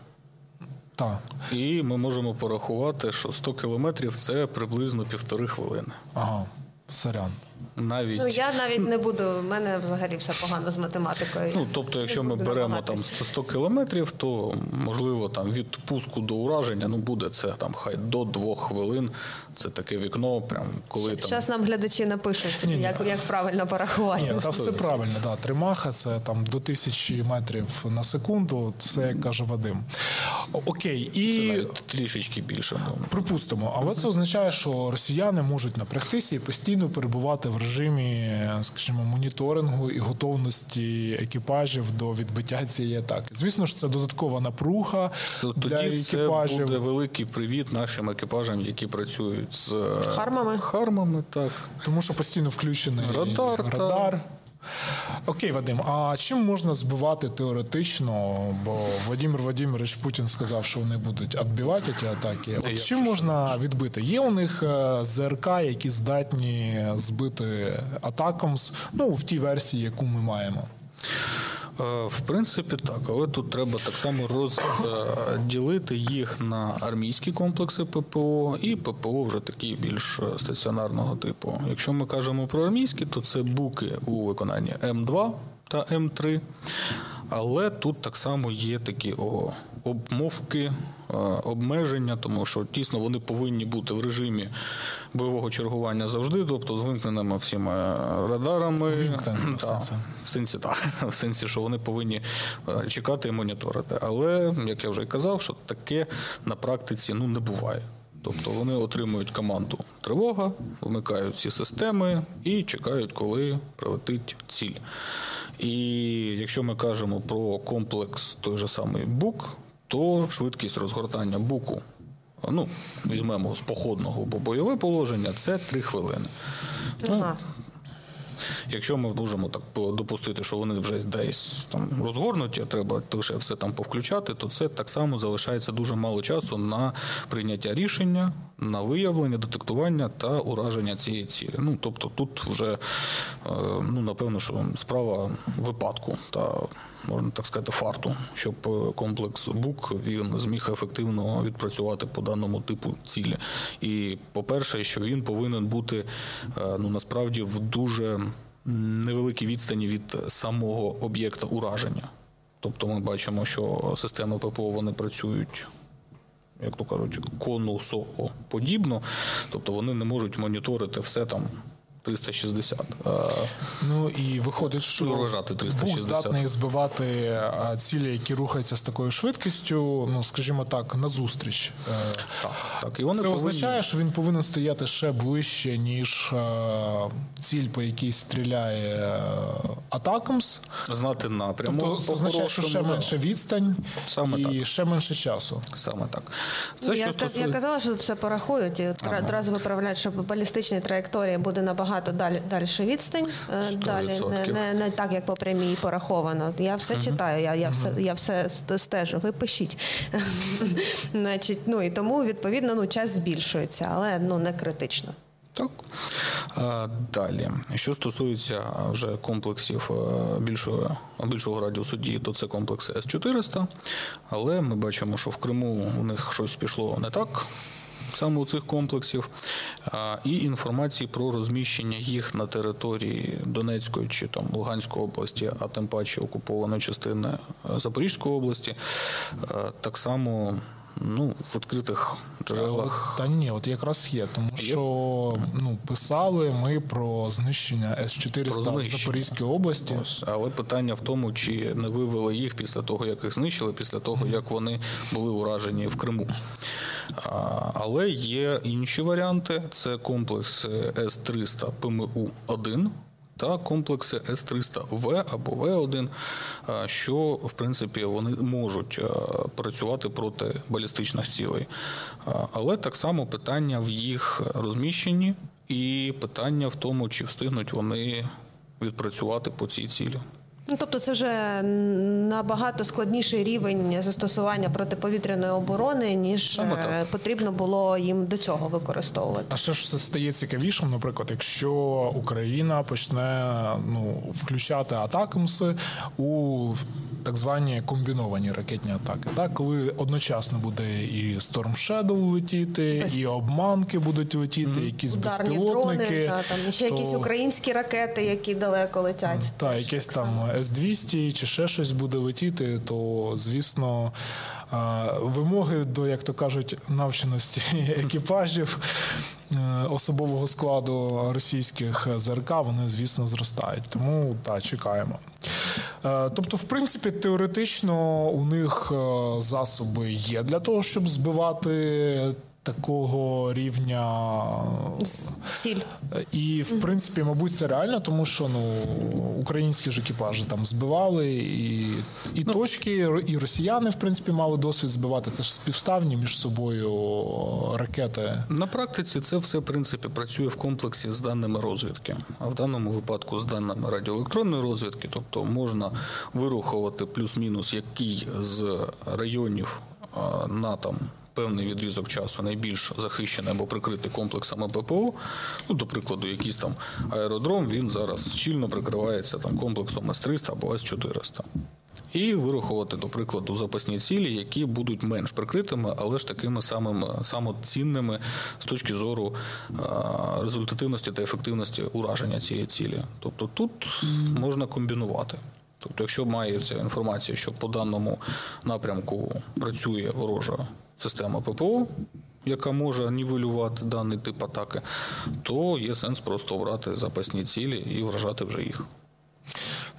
Так. І ми можемо порахувати, що 100 кілометрів це приблизно півтори хвилини. Ага. Сорян. Навіть Ну я навіть не буду. в мене взагалі все погано з математикою. Ну, тобто, якщо ми беремо там намагатись. 100 100 кілометрів, то можливо там від пуску до ураження, ну буде це там хай до двох хвилин. Це таке вікно, прям коли там Зараз нам глядачі напишуть, Ні-ні. як, як правильно порахувати. Ні, та все правильно, да. Тримаха це там до тисячі метрів на секунду, все як каже Вадим. Окей, це і навіть трішечки більше. припустимо, але це означає, що росіяни можуть напрягтися і постійно перебувати в режимі, скажімо, моніторингу і готовності екіпажів до відбиття цієї атаки. Звісно ж, це додаткова напруга Тоді для екіпажів. це буде великий привіт нашим екіпажам, які працюють з е, Хармами? Хармами, так. Тому що постійно включений Радар, та- радар. Окей, Вадим, а чим можна збивати теоретично? Бо Владимир Владимирович Путін сказав, що вони будуть відбивати ці атаки. От чим можна відбити? Є у них е, ЗРК, які здатні збити атаком ну, в тій версії, яку ми маємо. Е, В принципі, так, але тут треба так само розділити їх на армійські комплекси ППО і ППО вже такі більш е, стаціонарного типу. Якщо ми кажемо про армійські, то це буки у виконанні М2 та М3. Але тут так само є такі о, обмовки, е, обмеження, тому що тісно вони повинні бути в режимі бойового чергування завжди, тобто з вимкненими всіма радарами. Ввімкненими, в Та, сенсі. в сенсі так, [laughs] в сенсі, що вони повинні е, чекати і моніторити. Але як я вже й казав, що таке на практиці ну не буває. Тобто вони отримують команду тривога, вмикають ці системи і чекають, коли прилетить ціль. І якщо ми кажемо про комплекс той же самий БУК, то швидкість розгортання буку, ну візьмемо з походного бо бойове положення, це 3 хвилини. Ну, Ага. Якщо ми можемо так допустити, що вони вже десь там розгорнуті, треба лише все там повключати, то це так само залишається дуже мало часу на прийняття рішення, на виявлення, детектування та ураження цієї цілі. Ну тобто тут вже е, ну напевно, що справа випадку та можна так сказати, фарту, щоб е, комплекс БУК він зміг ефективно відпрацювати по даному типу цілі. І по-перше, що він повинен бути е, ну насправді в дуже невеликій відстані від самого об'єкта ураження. Тобто ми бачимо, що системи ППО вони працюють. Як то кажуть, конусо подібно, тобто вони не можуть моніторити все там 360. Е, Ну і виходить, що Ну, 360. Бук здатний збивати цілі, які рухаються з такою швидкістю, ну скажімо так, назустріч. Е, Так, так. І вони Це повинні... означає, що він повинен стояти ще ближче, ніж е, ціль, по якій стріляє е, Атакамс. знати напрямок. Тобто це означає, що ще менше відстань Саме і так. ще менше часу. Саме так. Це Ну, що я, я казала, що тут все порахують і ага. одразу виправляють, що балістичні траєкторії буде набагато далі, далі відстань. е, Сто Далі не, не, не так, як по прямій пораховано. Я все читаю, я, я, все, я все стежу. Ви пишіть. [laughs] Значить, ну і тому відповідно ну, час збільшується, але ну не критично. Так. Далі. Що стосується вже комплексів е, більшого, більшого радіусу дії, то це комплекси С-400. Але ми бачимо, що в Криму у них щось пішло не так. Саме у цих комплексів, і інформації про розміщення їх на території Донецької чи там Луганської області, а тим паче окупованої частини е, Запорізької області, е, так само ну, в відкритих джерелах Та ні, от якраз є, тому що ну писали ми про знищення С-400 Про в. Запорізькій області. Ось. Але питання в тому, чи не вивели їх після того, як їх знищили, після того, як вони були уражені в Криму. А, Але є інші варіанти: це комплекс С-300 ПМУ-1 та комплекси С-300В або В1, що в принципі вони можуть працювати проти балістичних цілей. Але так само питання в їх розміщенні і питання в тому, чи встигнуть вони відпрацювати по цій цілі. Ну, тобто це вже набагато складніший рівень застосування протиповітряної оборони, ніж е, потрібно було їм до цього використовувати. А ще ж стає цікавішим, наприклад, якщо Україна почне ну, включати атакамси у так звані комбіновані ракетні атаки. Так, коли одночасно буде і Storm Shadow летіти, і обманки будуть летіти, якісь Ударні безпілотники. дрони, та, там і ще то- якісь українські ракети, які далеко летять. так, Теж якесь так там. С-200 чи ще щось буде летіти, то звісно вимоги до, як то кажуть, навченості [laughs] екіпажів е, особового складу російських ЗРК, вони, звісно, зростають. Тому так, чекаємо. Е, Тобто, в принципі, теоретично у них е, засоби є для того, щоб збивати такого рівня Ціль. і в принципі, мабуть, це реально, тому що ну українські ж екіпажі там збивали, і, і точки, і росіяни, в принципі, мали досвід збивати. Це ж співставні між собою ракети. На практиці це все в принципі працює в комплексі з даними розвідки, а в даному випадку з даними радіоелектронної розвідки, тобто можна вирухувати плюс-мінус який з районів а, на там. Певний відрізок часу найбільш захищений або прикритий комплексами ППО. Ну, до прикладу, якийсь там аеродром, він зараз щільно прикривається там комплексом С-300 або С-400. І вирахувати, до прикладу, запасні цілі, які будуть менш прикритими, але ж такими самими самоцінними з точки зору результативності та ефективності ураження цієї цілі. Тобто тут можна комбінувати. Тобто, якщо мається інформація, що по даному напрямку працює ворожа система ППО, яка може нівелювати даний тип атаки, то є сенс просто обрати запасні цілі і вражати вже їх.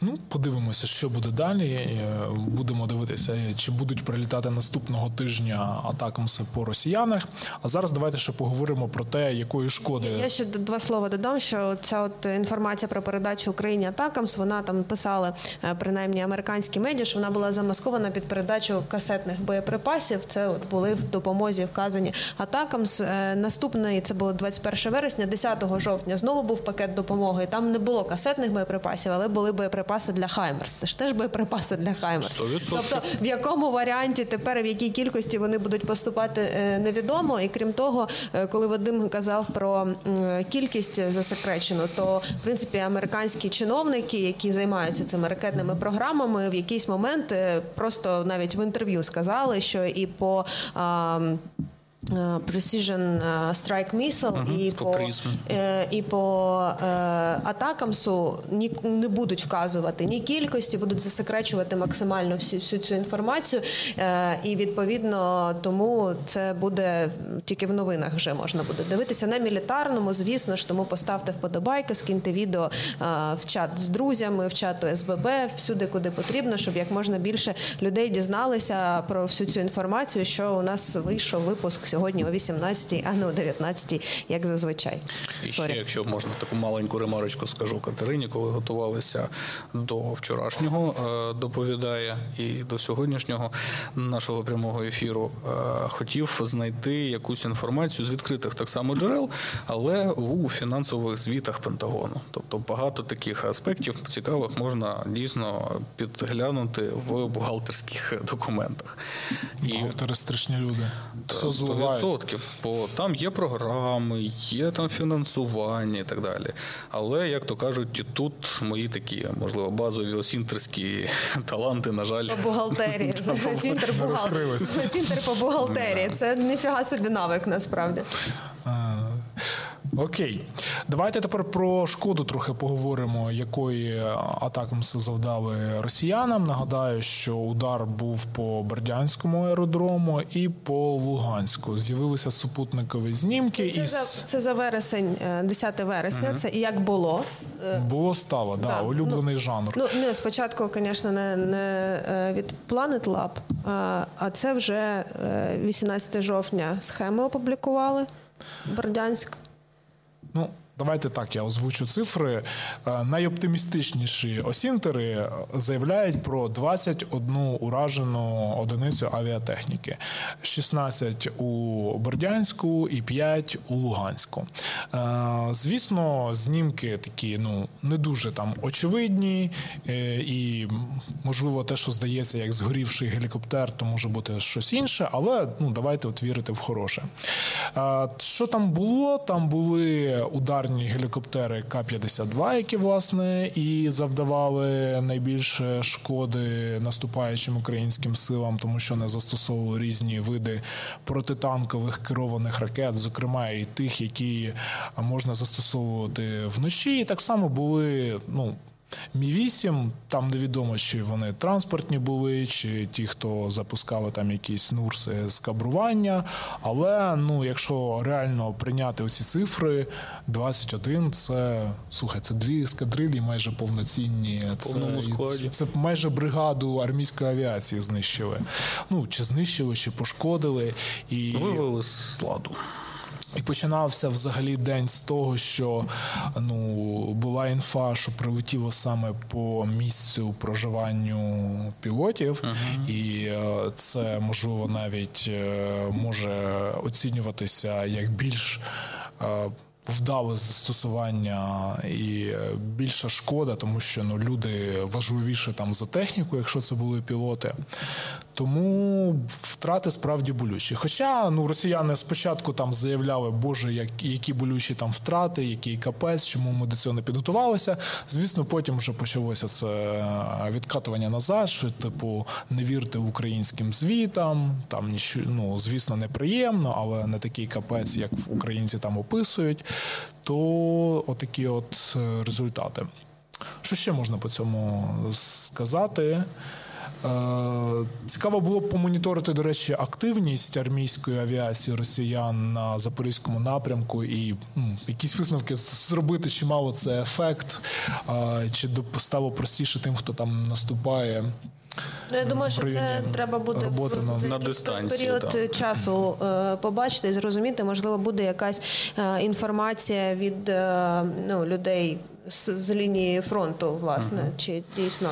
Ну, подивимося, що буде далі. Е, Будемо дивитися, чи будуть прилітати наступного тижня атакамси по росіянах. А зараз давайте ще поговоримо про те, якої шкоди Я ще два слова додам, що ця от інформація про передачу Україні Атакамс, вона там писали е, принаймні американські медіа, що вона була замаскована під передачу касетних боєприпасів. Це от були в допомозі вказані Атакамс. Е, Наступний це було 21 вересня, 10 жовтня. Знову був пакет допомоги. Там не було касетних боєприпасів, але були боєприпаси для Хаймерс. Це ж теж боєприпаси для Хаймерс. 100%. Тобто в якому варіанті тепер, в якій кількості вони будуть поступати, е, невідомо. І крім того, е, коли Вадим казав про кількість засекречену, то в принципі американські чиновники, які займаються цими ракетними програмами, в якийсь момент е, просто навіть в інтерв'ю сказали, що і по а, Precision е, Strike Missile і по по, е, і по е, атакамсу ні, не будуть вказувати ні кількості, будуть засекречувати максимально всі, всю цю інформацію. Е, і відповідно тому це буде тільки в новинах вже можна буде дивитися. На мілітарному, звісно ж, тому поставте вподобайки, скиньте відео е, в чат з друзями, в чату СББ, всюди, куди потрібно, щоб як можна більше людей дізналися про всю цю інформацію, що у нас вийшов випуск сьогодні о 18 а не о 19 як зазвичай. І ще, якщо можна таку маленьку ремарочку скажу Катерині, коли готувалися до вчорашнього, е, доповідає і до сьогоднішнього нашого прямого ефіру, е, хотів знайти якусь інформацію з відкритих так само джерел, але у фінансових звітах Пентагону. Тобто багато таких аспектів цікавих можна дійсно підглянути в бухгалтерських документах. І бухгалтери страшні люди. Все Та. 100%. Бо там є програми, є там фінансування і так далі. Але, як то кажуть, тут мої такі, можливо, базові осінтерські [laughs] таланти, на жаль, По бухгалтерії. [laughs] Сінтер не бухгалтер. розкрилось. Сінтер по бухгалтерії. Це ніфіга собі навик насправді. Е, Окей, давайте тепер про шкоду трохи поговоримо, якої атакамси завдали росіянам. Нагадаю, що удар був по Бердянському аеродрому і по Луганську. З'явилися супутникові знімки, Це і за, це за вересень, е, 10 вересня. Це і як було. Е, було стало, да, Да, улюблений жанр. Ну, не спочатку, звісно, не, не е, від Planet Lab, а, це вже е, 18 жовтня схеми опублікували. Бердянськ. Ну, давайте так, я озвучу цифри. Е, Найоптимістичніші осінтери заявляють про 21 уражену одиницю авіатехніки, 16 у Бердянську і 5 у Луганську. Е, Звісно, знімки такі ну не дуже там очевидні, е, і можливо те, що здається, як згорівший гелікоптер, то може бути щось інше, але ну давайте от вірити в хороше. Е, Що там було? Там були ударні ударні гелікоптери К-52, які власне і завдавали найбільше шкоди наступаючим українським силам, тому що не застосовували різні види протитанкових керованих ракет, зокрема і тих, які можна застосовувати вночі. І так само були ну. Мі 8 там невідомо, чи вони транспортні були, чи ті, хто запускали там якісь нурси з кабрування. Але ну, якщо реально прийняти оці цифри, 21 це слухай, це дві ескадрилі майже повноцінні. Це, складі. це майже бригаду армійської авіації знищили. Ну чи знищили, чи пошкодили. І Вивели з ладу. І починався взагалі день з того, що ну була інфа, що прилетіло саме по місцю проживанню пілотів, і е, це можливо навіть е, може оцінюватися як більш. Вдале застосування і е, більша шкода, тому що ну люди важливіше там за техніку, якщо це були пілоти. Тому втрати справді болючі. Хоча ну росіяни спочатку там заявляли, боже, як які болючі там втрати, який капець, чому ми до цього не підготувалися. Звісно, потім вже почалося це е, відкатування назад, що типу не вірте українським звітам. Там ніщо, ну звісно, неприємно, але не такий капець, як українці там описують. То отакі от е, результати. Що ще можна по цьому сказати? Е, Цікаво було б помоніторити, до речі, активність армійської авіації росіян на запорізькому напрямку і м, якісь висновки зробити, чи мало це ефект, е, чи стало простіше тим, хто там наступає. Ну, я думаю, що це треба буде роботи в- на- На дистанції, період так. часу е, побачити і зрозуміти. Можливо, буде якась е, інформація від е, ну, людей з, з лінії фронту, власне, чи дійсно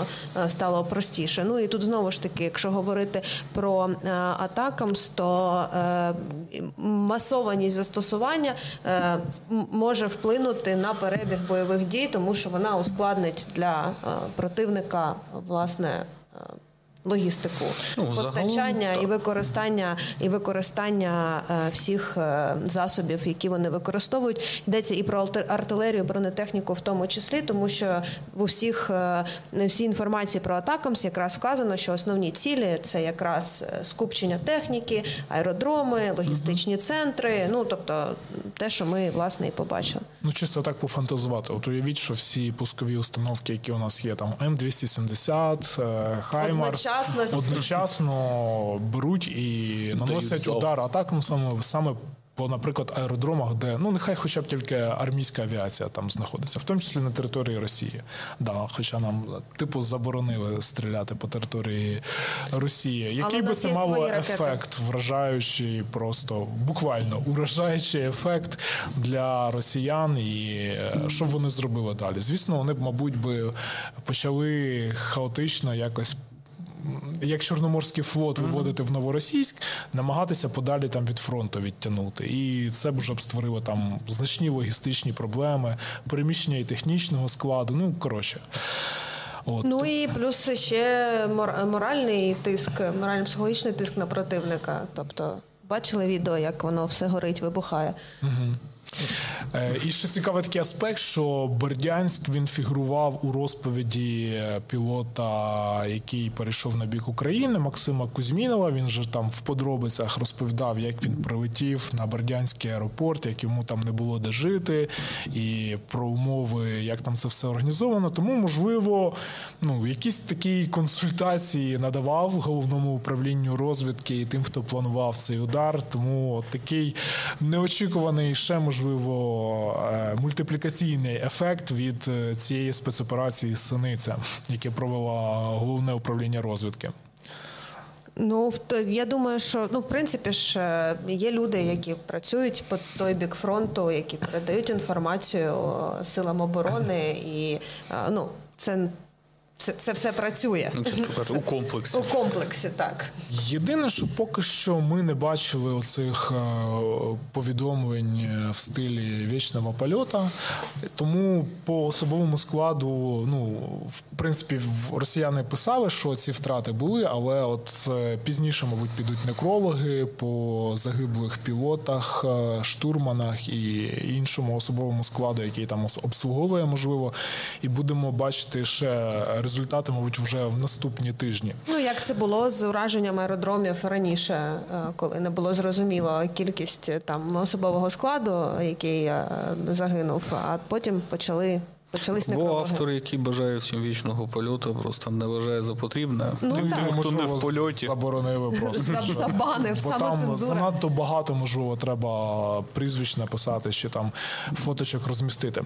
стало простіше. Ну і тут знову ж таки, якщо говорити про е, атакамс, то е, масованість застосування е, може вплинути на перебіг бойових дій, тому що вона ускладнить для противника власне. Е, Логістику Ну, загалом, постачання і використання і використання е, всіх е, засобів, які вони використовують, йдеться і про артилерію, бронетехніку, в тому числі, тому що в усіх е, всій інформації про атакамс якраз вказано, що основні цілі це якраз скупчення техніки, аеродроми, логістичні центри. Ну тобто те, що ми власне і побачили. Ну, чисто так пофантазувати. От уявіть, що всі пускові установки, які у нас є, там М270, е, Хаймарс, Одночасно. одночасно беруть і наносять удар Атакамсами саме. По, наприклад, аеродромах, де ну нехай хоча б тільки армійська авіація там знаходиться, в тому числі на території Росії. Да, хоча нам типу заборонили стріляти по території Росії. Який би це мало ефект, вражаючий, просто буквально уражаючий ефект для росіян, і е, що б вони зробили далі? Звісно, вони б, мабуть, би почали хаотично якось. Як Чорноморський флот виводити в новоросійськ, намагатися подалі там від фронту відтягнути. І це б вже б створило там значні логістичні проблеми, переміщення і технічного складу. Ну коротше. От. Ну і плюс ще мор- моральний тиск, морально-психологічний тиск на противника. Тобто, бачили відео, як воно все горить, вибухає. Е, І ще цікавий такий аспект, що Бердянськ він фігурував у розповіді е, пілота, який перейшов на бік України, Максима Кузьмінова. Він же там в подробицях розповідав, як він прилетів на Бердянський аеропорт, як йому там не було де жити, і про умови, як там це все організовано. Тому, можливо, ну якісь такі консультації надавав головному управлінню розвідки і тим, хто планував цей удар. Тому такий неочікуваний ще можливо е, мультиплікаційний ефект від е, цієї спецоперації Синиця, яке провело головне управління розвідки. Ну, я думаю, що ну, в принципі ж е, є люди, які працюють по той бік фронту, які передають інформацію силам оборони, і ну, це все, це все працює. Ну, у комплексі. У комплексі, так. Єдине, що поки що ми не бачили оцих е, повідомлень в стилі вічного польота. Тому по особовому складу, ну в принципі, в- росіяни писали, що ці втрати були, але от е, пізніше, мабуть, підуть некрологи по загиблих пілотах, е, штурманах і іншому особовому складу, який там обслуговує, можливо, і будемо бачити ще результати, мабуть, вже в наступні тижні. Ну як це було з ураженням аеродромів раніше, е, коли не було зрозуміло кількість е, там особового складу, який е, загинув, а потім почали почались Бо автор, який бажає всім вічного польоту, просто не вважає за потрібне. Ну, Тим, так. хто не в польоті. заборонили просто. Забанив, Бо там занадто багато, можливо, треба прізвищ написати чи там фоточок розмістити.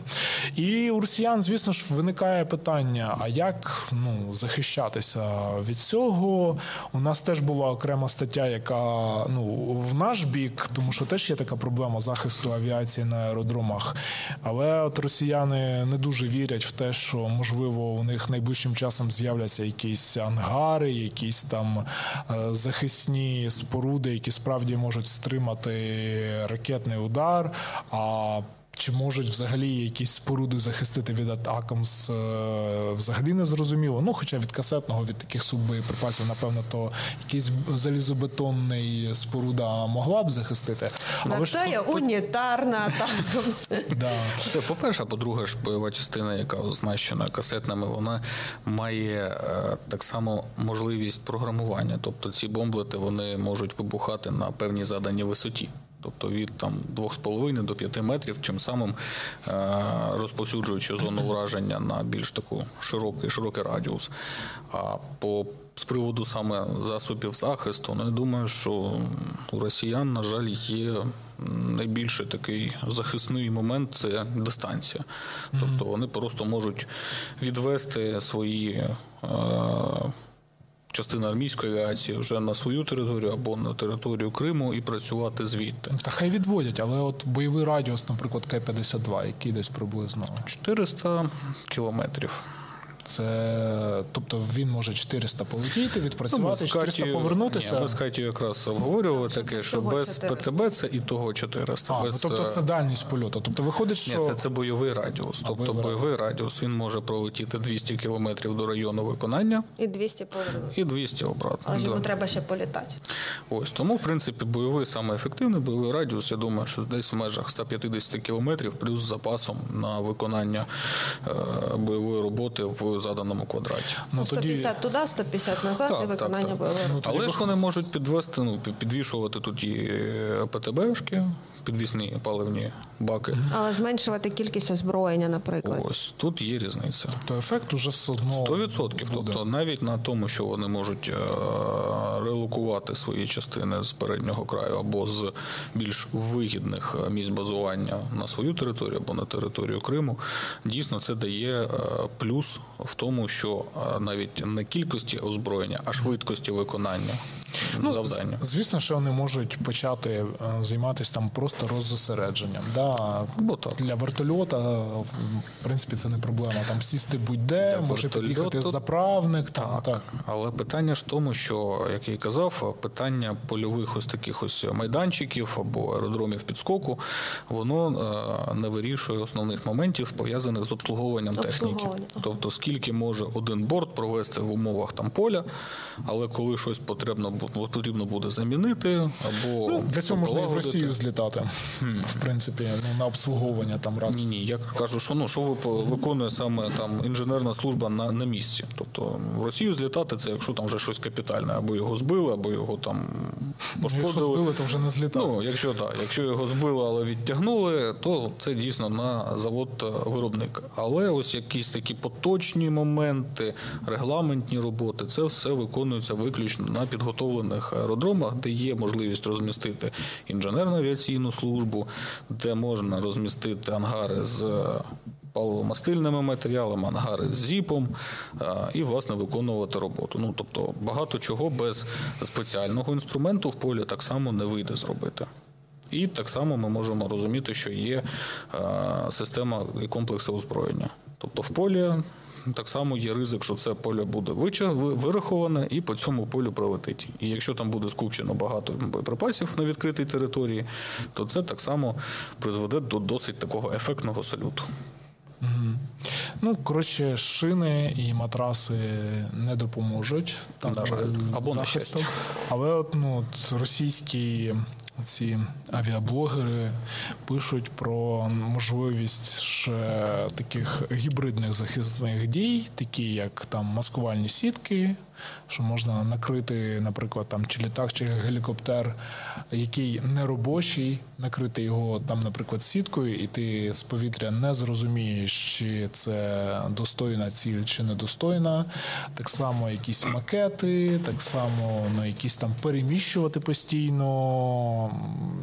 І у росіян, звісно ж, виникає питання: а як ну, захищатися від цього? У нас теж була окрема стаття, яка ну, в наш бік, тому що теж є така проблема захисту авіації на аеродромах. Але от росіяни не дуже вірять в те, що можливо у них найближчим часом з'являться якісь ангари, якісь там е, захисні споруди, які справді можуть стримати ракетний удар. А чи можуть взагалі якісь споруди захистити від атакамс, е, взагалі не зрозуміло. Ну, хоча від касетного, від таких суббоєприпасів, напевно, то якийсь залізобетонний споруда могла б захистити. Але ж тут- унітарна там. да. Це по-перше, по-друге, ж бойова частина, яка оснащена касетними, вона має е, так само можливість програмування. Тобто ці бомблети вони можуть вибухати на певній заданій висоті. Тобто від там 2,5 до 5 метрів, чим самим е, розповсюджуючи зону ураження на більш таку широкий, широкий радіус. А по з приводу саме засобів захисту, ну я думаю, що у росіян, на жаль, є найбільший такий захисний момент це дистанція. Тобто вони просто можуть відвести свої. Е- Частини армійської авіації вже на свою територію або на територію Криму і працювати звідти. Та хай відводять, але от бойовий радіус, наприклад, К-52, який десь приблизно. 400 кілометрів. Це тобто він може 400 полетіти, відпрацювати, з 400 Катєю- повернутися. Ні, ми з Катєю якраз обговорювали таке, що без 400. ПТБ це і того 400. А, ну, без, тобто е, це дальність польоту. Тобто виходить, Ні, це, це бойовий радіус. Тобто бойовий бойовий радіус він може пролетіти 200 кілометрів до району виконання І 200 повернути. і 200 обратно. Але ж йому треба ще політати. Ось тому, в принципі, бойовий саме ефективний бойовий радіус. Я думаю, що десь в межах 150 кілометрів, плюс з запасом на виконання е, бойової роботи в заданому квадраті. ну, тоді 150 туди, 150 назад Так, і виконання так. Ну. Але ж вони можуть підвести, ну, підвішувати тут і е, ПТБшки, підвісні паливні баки. Але зменшувати кількість озброєння, наприклад. Ось тут є різниця. то ефект уже все одно 100%. Тобто навіть на тому, що вони можуть е, релокувати свої частини з переднього краю або з більш вигідних е, місць базування на свою територію або на територію Криму, дійсно це дає е, плюс в тому, що навіть не кількості озброєння, а швидкості виконання. Ну, з- Звісно, що вони можуть почати е, займатися там просто роззосередженням. Да. Бо так. Для вертольота, е, в принципі, це не проблема. Там сісти будь-де, Для може під'їхати заправник. Там, так. Так, але питання ж в тому, що як я і казав, питання польових ось таких ось майданчиків або аеродромів підскоку, воно е, не вирішує основних моментів пов'язаних з обслуговуванням техніки. Тобто, скільки може один борт провести в умовах там поля, але коли щось потрібно потрібно буде замінити, або Ну, для цього можна і в. Росію злітати. В принципі, ну, на обслуговування там раз. Ні, ні, я кажу, що ну що виконує саме там інженерна служба на, на місці. Тобто в Росію злітати це якщо там вже щось капітальне, або його збили, або його там Ну, пошкодили. Якщо збили, то вже не злітав. Ну, якщо так, якщо його збили, але відтягнули, то це дійсно на завод е, виробник. Але ось якісь такі поточні моменти, регламентні роботи, це все виконується виключно на підготовлених аеродромах, де є можливість розмістити інженерно-авіаційну службу, де можна розмістити ангари з. е, Паливомастильними матеріалами, ангари з зіпом е, і власне виконувати роботу. Ну тобто багато чого без спеціального інструменту в полі так само не вийде зробити. І так само ми можемо розуміти, що є е, система і комплекси озброєння. Тобто в полі так само є ризик, що це поле буде вираховане і по цьому полю пролетить. І якщо там буде скупчено багато боєприпасів на відкритій території, то це так само призведе до досить такого ефектного салюту. Ну, коротше, шини і матраси не допоможуть. Там з Або на захистом. щастя. Але от, ну, от російські ці авіаблогери пишуть про можливість ще таких гібридних захисних дій, такі як там маскувальні сітки, що можна накрити, наприклад, там чи літак, чи гелікоптер, який не робочий, накрити його там, наприклад, сіткою, і ти з повітря не зрозумієш, чи це достойна ціль, чи недостойна. Так само якісь макети, так само ну, якісь там переміщувати постійно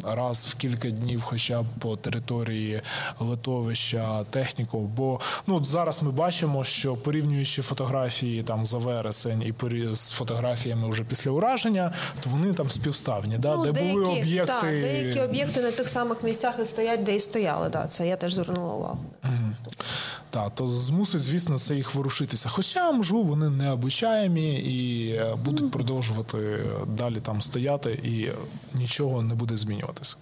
раз в кілька днів, хоча б по території литовища техніку. Бо ну зараз ми бачимо, що порівнюючи фотографії там за вересень і з фотографіями вже після ураження, то вони там співставні, да? де були об'єкти. Так, Ну, деякі об'єкти на тих самих місцях і стоять, де і стояли. Да, це я теж звернула увагу. Так, то змусить, звісно, це їх ворушитися. Хоча, можливо, вони необучаємі і е, будуть продовжувати далі там стояти, і нічого не буде змінюватися.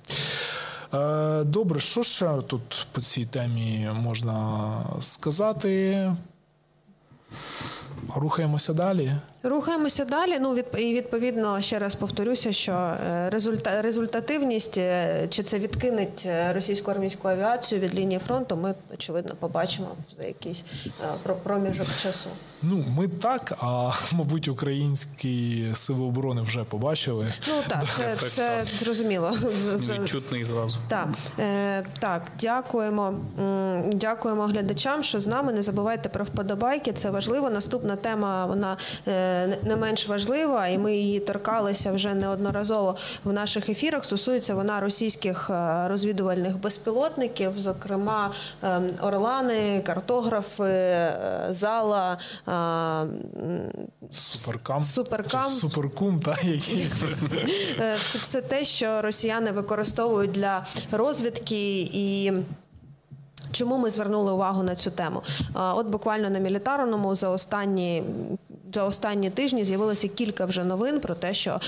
Е, Добре, що ще тут по цій темі можна сказати? Рухаємося далі. Рухаємося далі. Ну від і відповідно ще раз повторюся, що е, результа, результативність е, чи це відкинеть е, російську армійську авіацію від лінії фронту. Ми очевидно побачимо за якийсь проміжок часу. Ну, ми так, а [laughs] мабуть, українські сили оборони вже побачили. Ну так, це, [laughs] це зрозуміло. Відчутний зразу. Так, е, так, дякуємо. Дякуємо глядачам, що з нами. Не забувайте про вподобайки. Це важливо. Наступна тема вона е, не- менш важлива, і ми її торкалися вже неодноразово в наших ефірах. Стосується вона російських е, розвідувальних безпілотників, зокрема е, Орлани, картографи, е, зала. Суперкам. Суперкам. Суперкум, та, [laughs] Е, все те, що росіяни використовують для розвідки і. Чому ми звернули увагу на цю тему? От буквально на мілітарному за останні. За останні тижні з'явилося кілька вже новин про те, що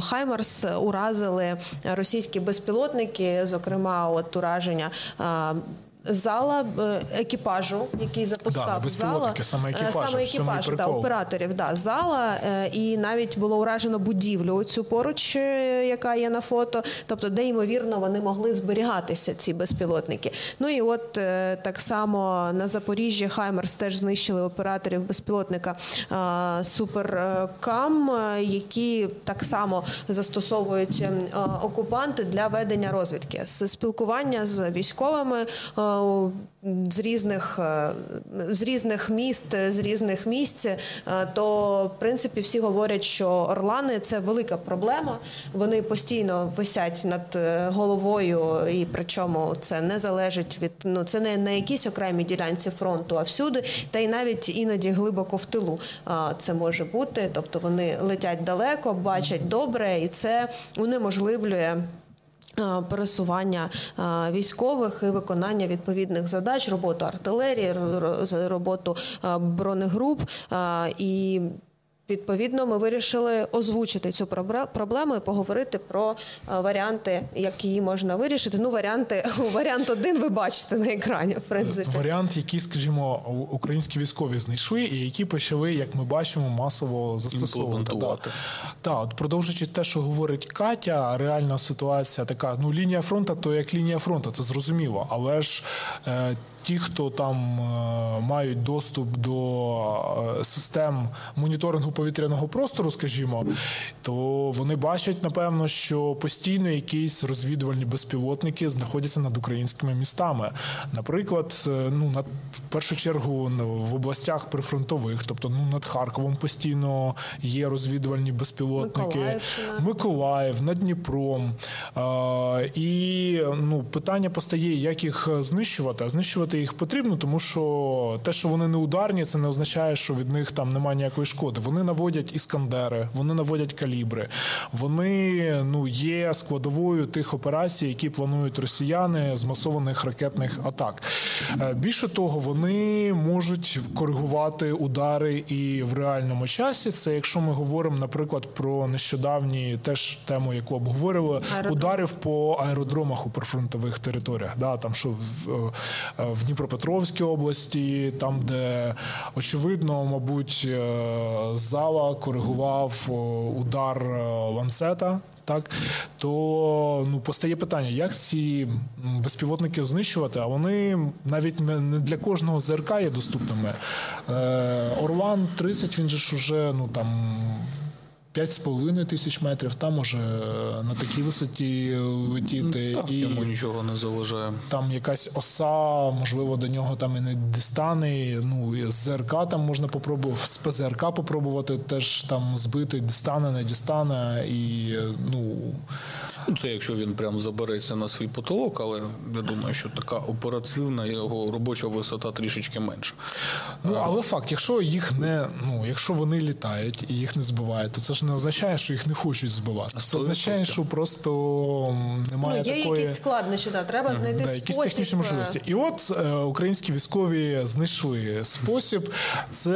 Хаймерс уразили російські безпілотники, зокрема, от ураження зала е, екіпажу, який запускав Да, не зала, саме Е, саме і екіпажу, да, прикол. операторів, да, зала, е, і навіть було уражено будівлю цю поруч, яка є на фото, тобто, де ймовірно вони могли зберігатися, ці безпілотники. Ну і от так само на Запоріжжі Хаймерс теж знищили операторів безпілотника Суперкам, які так само застосовують окупанти для ведення розвідки з спілкування з військовими. З різних е, з різних міст, з різних місць, е, то в принципі всі говорять, що орлани це велика проблема. Вони постійно висять над е, головою, і причому це не залежить від ну це не на якійсь окремій ділянці фронту, а всюди, та й навіть іноді глибоко в тилу це може бути. Тобто вони летять далеко, бачать добре, і це унеможливлює. Е, Пересування е, військових і виконання відповідних задач, роботу артилерії, ро- ро- роботу е, бронегруп і. Відповідно, ми вирішили озвучити цю проблему і поговорити про е, варіанти, як її можна вирішити. Ну, варіанти [laughs] варіант один ви бачите на екрані, в принципі. варіант, який, скажімо, українські військові знайшли, і які почали, як ми бачимо, масово застосовувати. Імплементувати. Так, от продовжуючи те, що говорить Катя, реальна ситуація така: ну лінія фронту, то як лінія фронту, це зрозуміло. Але ж е, ті, хто там е, мають доступ до е, систем моніторингу повітряного простору, скажімо, то вони бачать, напевно, що постійно якісь розвідувальні безпілотники знаходяться над українськими містами. Наприклад, е, ну на в першу чергу ну, в областях прифронтових, тобто ну над Харковом постійно є розвідувальні безпілотники. Миколаїв, над Дніпром. І ну, питання постає, як їх знищувати. А знищувати їх потрібно, тому що те, що вони не ударні, це не означає, що від них там немає ніякої шкоди. Вони наводять іскандери, вони наводять калібри. Вони ну є складовою тих операцій, які планують росіяни з масованих ракетних атак. Е, Більше того, вони можуть коригувати удари і в реальному часі. Це якщо ми говоримо, наприклад, про нещодавні теж тему, яку обговорювали, Аеродром. ударів по аеродромах у прифронтових територіях. Да, там що в, е, в Дніпропетровській області, там, де очевидно, мабуть, е, зала коригував удар е, ланцета. Так, то ну постає питання, як ці безпілотники знищувати, а вони навіть не, для кожного ЗРК є доступними. Е, Орлан 30, він же ж уже ну там 5,5 тисяч метрів, там може е, на такій висоті летіти. Так, і йому нічого не заважає. там якась оса, можливо, до нього там і не дістане. Ну і з ЗРК там можна попробувати, з ПЗРК попробувати теж там збити, дістане, не дістане. І ну Ну, Це якщо він прям забереться на свій потолок, але я думаю, що така оперативна його робоча висота трішечки менша. Ну, але факт, якщо їх не ну, якщо вони літають і їх не збивають, то це ж не означає, що їх не хочуть збивати. Це означає, що просто м, Ну, немає є такої. якісь складнощі, да, треба знайти Да, якісь технічні можливості. І от е, українські військові знайшли спосіб. Це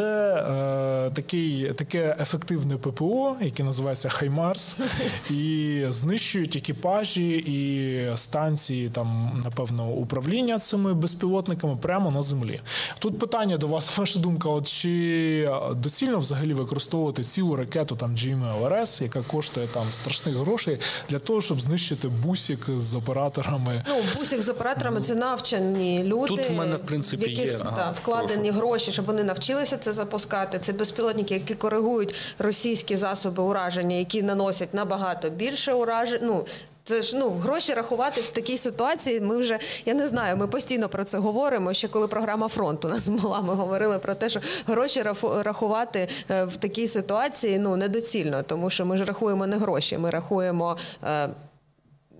е, такий, таке ефективне ППО, яке називається Хаймарс, [laughs] і знищують екіпажі і станції, там, напевно, управління цими безпілотниками прямо на землі. Тут питання до вас, [laughs] ваша думка: от чи доцільно взагалі використовувати цілу ракету там GMLRS, яка коштує там страшних грошей, для того, щоб знищити бусик з операторами? Ну, бусик з операторами це навчені люди. Тут в мене, в принципі, в яких, є, ага, да, вкладені гроші, щоб вони навчилися це запускати. Це безпілотники, які коригують російські засоби ураження, які наносять набагато більше уражень. Ну, це ж ну гроші рахувати в такій ситуації. Ми вже я не знаю. Ми постійно про це говоримо. Ще коли програма фронт у нас [laughs] була, ми говорили про те, що гроші рахувати е, в такій ситуації ну недоцільно, тому що ми ж рахуємо не гроші, ми рахуємо. Е,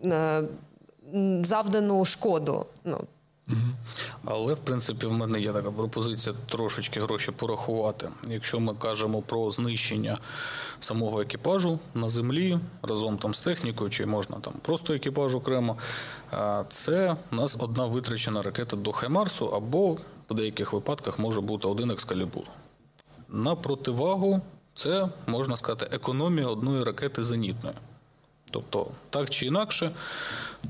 е, завдану шкоду. Ну, Але в принципі в мене є така пропозиція трошечки гроші порахувати. Якщо ми кажемо про знищення самого екіпажу на землі разом там з технікою, чи можна там просто екіпаж окремо, це у нас одна витрачена ракета до Хаймарсу, або в деяких випадках може бути один екскалібур. На противагу це можна сказати економія одної ракети зенітної. Тобто, так чи інакше,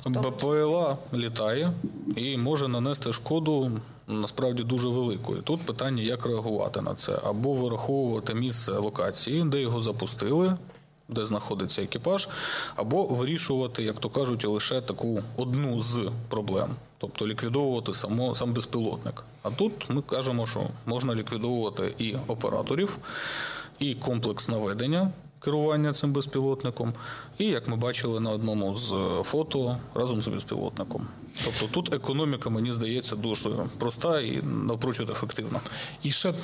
БПЛА літає і може нанести шкоду насправді дуже велику. І тут питання, як реагувати на це, або вираховувати місце локації, де його запустили, де знаходиться екіпаж, або вирішувати, як то кажуть, лише таку одну з проблем, тобто ліквідовувати само, сам безпілотник. А тут ми кажемо, що можна ліквідовувати і операторів, і комплекс наведення керування цим безпілотником, і як ми бачили на одному з е, фото разом з безпілотником. Тобто тут економіка, мені здається, дуже проста і навпрочуд ефективна. І ще.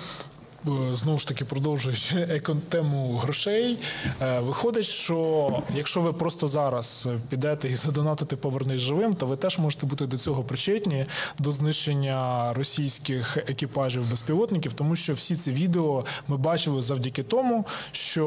Знову ж таки, продовжуючи [laughs] екон- тему грошей, е, виходить, що якщо ви просто зараз підете і [laughs] задонатите повернись живим, то ви теж можете бути до цього причетні до знищення російських екіпажів безпілотників, тому що всі ці відео ми бачили завдяки тому, що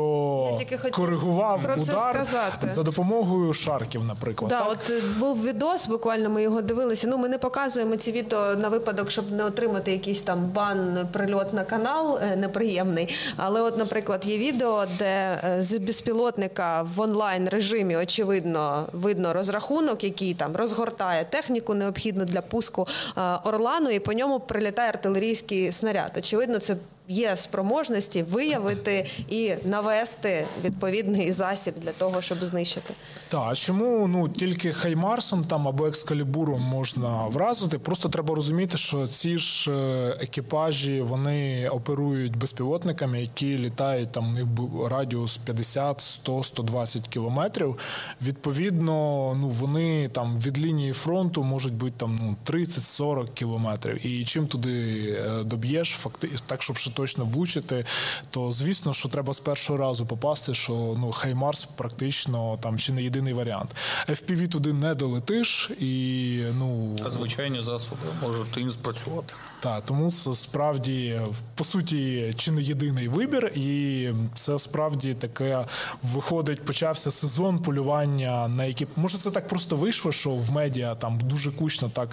коригував удар сказати. за допомогою шарків, наприклад. Да, так? от е, був відос, буквально ми його дивилися. Ну, ми не показуємо ці відео на випадок, щоб не отримати якийсь там бан, прильот на канал е, неприємний. Але, от, наприклад, є відео, де е, з безпілотника в онлайн режимі очевидно видно розрахунок, який там розгортає техніку необхідну для пуску е, орлану, і по ньому прилітає артилерійський снаряд. Очевидно, це. Є спроможності виявити і навести відповідний засіб для того, щоб знищити. Так, чому ну тільки Хаймарсом там або екскалібуром можна вразити? Просто треба розуміти, що ці ж е, екіпажі вони оперують безпілотниками, які літають там бу- радіус 50, 100, 120 кілометрів. Відповідно, ну вони там від лінії фронту можуть бути там ну 30-40 кілометрів. І чим туди е, доб'єш, факти так, щоб точно вучити, то звісно, що треба з першого разу попасти, що ну Хаймарс практично там чи не єдиний варіант. FPV туди не долетиш, і ну А звичайні засоби можуть і не спрацювати. Так, тому це справді по суті чи не єдиний вибір, і це справді таке виходить, почався сезон полювання на які може це так просто вийшло, що в медіа там дуже кучно так.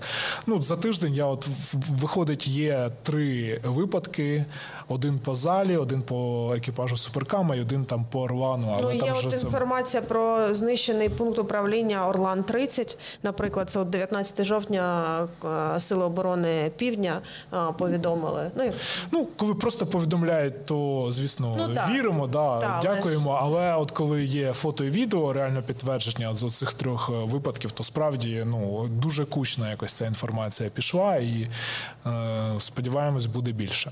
Ну за тиждень я от виходить, є три випадки: один по залі, один по екіпажу суперкама і один там по Орлану. Ну, Але є там от це інформація про знищений пункт управління Орлан 30 Наприклад, це от 19 жовтня е, Сили оборони Півдня повідомили. Ну Ну, коли просто повідомляють, то звісно Ну, так. віримо, да, Так, дякуємо. Але от коли є фото і відео, реально підтвердження з цих трьох е, випадків, то справді ну дуже кучна якось ця інформація пішла, і е, сподіваємось, буде більше.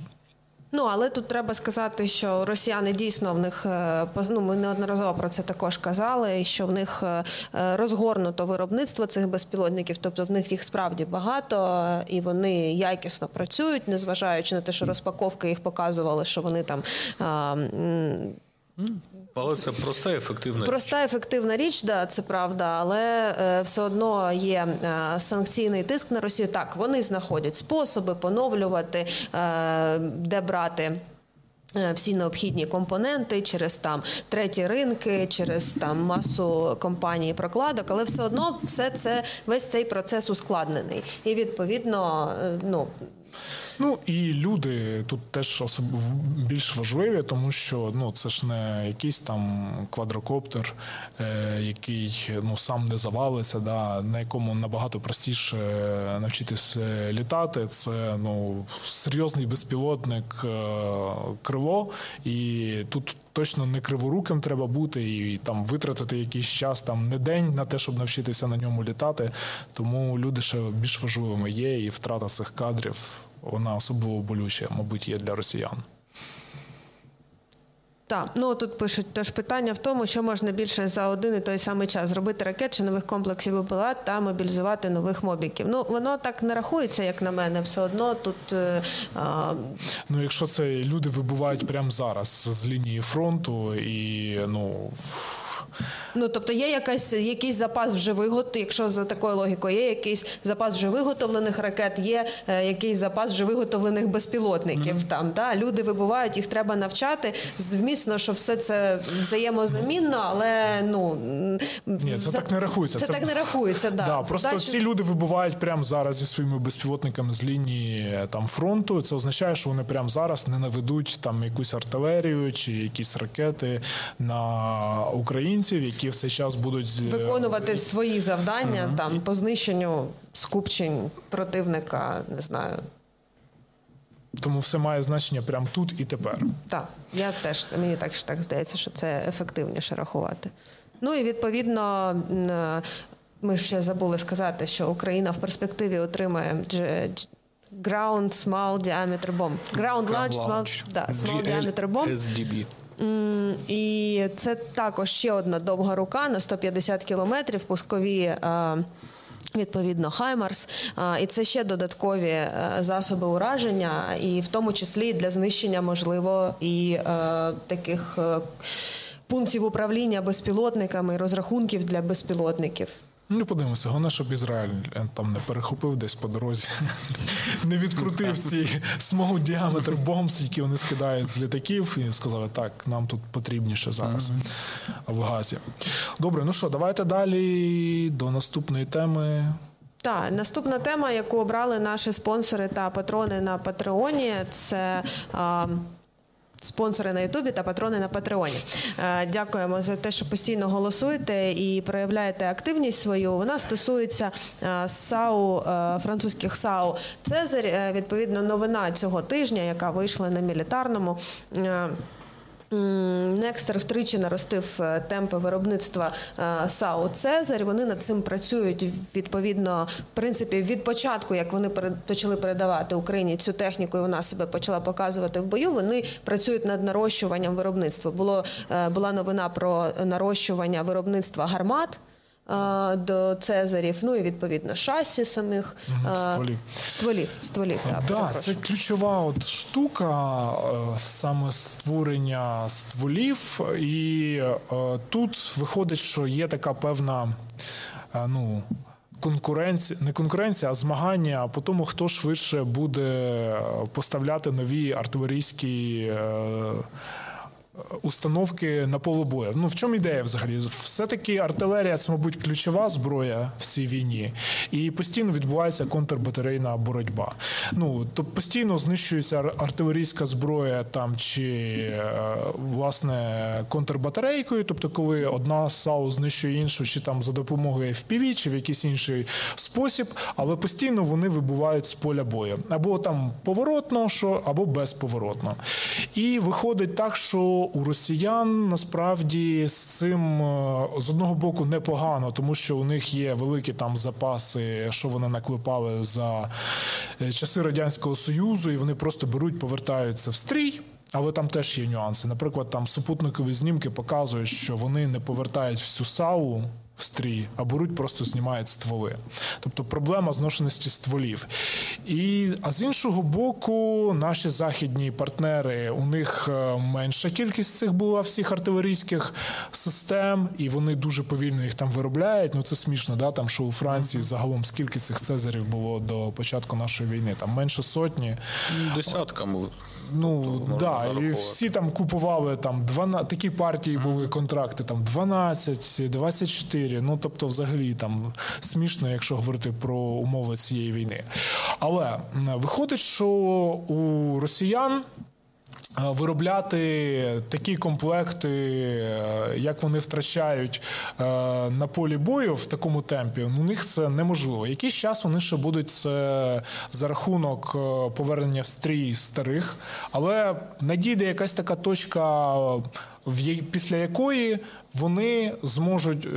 Ну але тут треба сказати, що росіяни дійсно в них е, ну, ми неодноразово про це також казали, що в них е, е, розгорнуто виробництво цих безпілотників, тобто в них їх справді багато, і вони якісно працюють, незважаючи на те, що розпаковки їх показували, що вони там. Але це проста ефективна. річ. Проста ефективна річ, да, це правда, але е, все одно є е, санкційний тиск на Росію. Так, вони знаходять способи поновлювати, е, де брати. е, Всі необхідні компоненти через там треті ринки, через там масу компаній прокладок, але все одно все це весь цей процес ускладнений. І відповідно, е, ну Ну і люди тут теж особ... більш важливі, тому що ну це ж не якийсь там квадрокоптер, е, який ну сам не завалиться, да, на якому набагато простіше навчитись е, літати. Це ну серйозний безпілотник е, крило, і тут. Точно не криворуким треба бути і там витратити якийсь час, там не день на те, щоб навчитися на ньому літати. Тому люди ще більш важливими є, і втрата цих кадрів вона особливо болюча, мабуть, є для росіян. Так, ну тут пишуть теж питання в тому, що можна більше за один і той самий час зробити ракет чи нових комплексів БПЛА та мобілізувати нових мобіків. Ну воно так не рахується, як на мене. Все одно тут е, а, Ну, якщо це люди вибувають прямо зараз з лінії фронту, і ну ну тобто є якась якийсь запас вже вигот, якщо за такою логікою є якийсь запас вже виготовлених ракет, є е, якийсь запас вже виготовлених безпілотників. Там да люди вибувають, їх треба навчати. Звісно, що все це взаємозамінно, але ну ні, це за- так не рахується. Це, так не рахується. Да, Да, просто Задачу- ці люди вибувають прямо зараз зі своїми безпілотниками з лінії там фронту. Це означає, що вони прямо зараз не наведуть там якусь артилерію чи якісь ракети на українців, які в цей час будуть виконувати свої завдання там по знищенню скупчень противника. Не знаю. Тому все має значення прямо тут і тепер. Так, я теж мені також так здається, що це ефективніше рахувати. Ну і відповідно. е, Ми ще забули сказати, що Україна в перспективі отримає Ground Small Diameter Bomb. Ground Launch Small, да, small Diameter Bomb. GLSDB. М, І це також ще одна довга рука на 150 кілометрів, пускові. е, Відповідно, Хаймарс, і це ще додаткові е, засоби ураження, і в тому числі для знищення, можливо, і е, таких е, пунктів управління безпілотниками, розрахунків для безпілотників. Ну, подивимося, головне, щоб Ізраїль е, там не перехопив десь по дорозі, [laughs] не відкрутив ці смогу діаметр бомб, які вони скидають з літаків, і сказали, так, нам тут потрібніше зараз в газі. Добре, ну що, давайте далі до наступної теми. Так, наступна тема, яку обрали наші спонсори та патрони на Патреоні, це. А, Спонсори на Ютубі та патрони на Патреоні. Е, Дякуємо за те, що постійно голосуєте і проявляєте активність свою. Вона стосується е, САУ, е, французьких САУ Цезарь. Відповідно, новина цього тижня, яка вийшла на мілітарному. Некстер втричі наростив е, темпи виробництва е, САУ Цезарь. Вони над цим працюють відповідно, в принципі, від початку, як вони почали передавати Україні цю техніку, і вона себе почала показувати в бою. Вони працюють над нарощуванням виробництва. Було е, була новина про нарощування виробництва гармат. Е, до Цезарів, ну і відповідно шасі самих е, стволів. стволів, стволів так, Так, да, це ключова от штука, е, саме створення стволів. І е, тут виходить, що є така певна, е, ну. Конкуренція, не конкуренція, а змагання по тому, хто швидше буде е, поставляти нові артилерійські е, установки на поле бою. Ну в чому ідея взагалі? Все-таки артилерія це, мабуть, ключова зброя в цій війні, і постійно відбувається контрбатарейна боротьба. Ну то постійно знищується артилерійська зброя там чи е, власне контрбатарейкою, тобто, коли одна САУ знищує іншу, чи там за допомогою FPV, чи в якийсь інший спосіб, але постійно вони вибувають з поля бою або там поворотно, що або безповоротно. І виходить так, що у росіян насправді з цим е, з одного боку непогано, тому що у них є великі там запаси, що вони наклепали за е, часи радянського союзу, і вони просто беруть, повертаються в стрій. Але там теж є нюанси. Наприклад, там супутникові знімки показують, що вони не повертають всю САУ в стрій, а беруть, просто знімають стволи. Тобто проблема зношеності стволів. І, а з іншого боку, наші західні партнери, у них е, менша кількість цих була всіх артилерійських систем, і вони дуже повільно їх там виробляють. Ну це смішно, да? там, що у Франції загалом скільки цих цезарів було до початку нашої війни? Там менше сотні. Десятками. Ну да, і всі там купували там 12, такі партії були контракти, там 12, 24. Ну тобто, взагалі там смішно, якщо говорити про умови цієї війни. Але виходить, що у росіян. Е, Виробляти такі комплекти, е, як вони втрачають е, на полі бою в такому темпі, у них це неможливо. Якийсь час вони ще будуть це за рахунок повернення в стрій старих, але надійде якась така точка, після якої вони зможуть.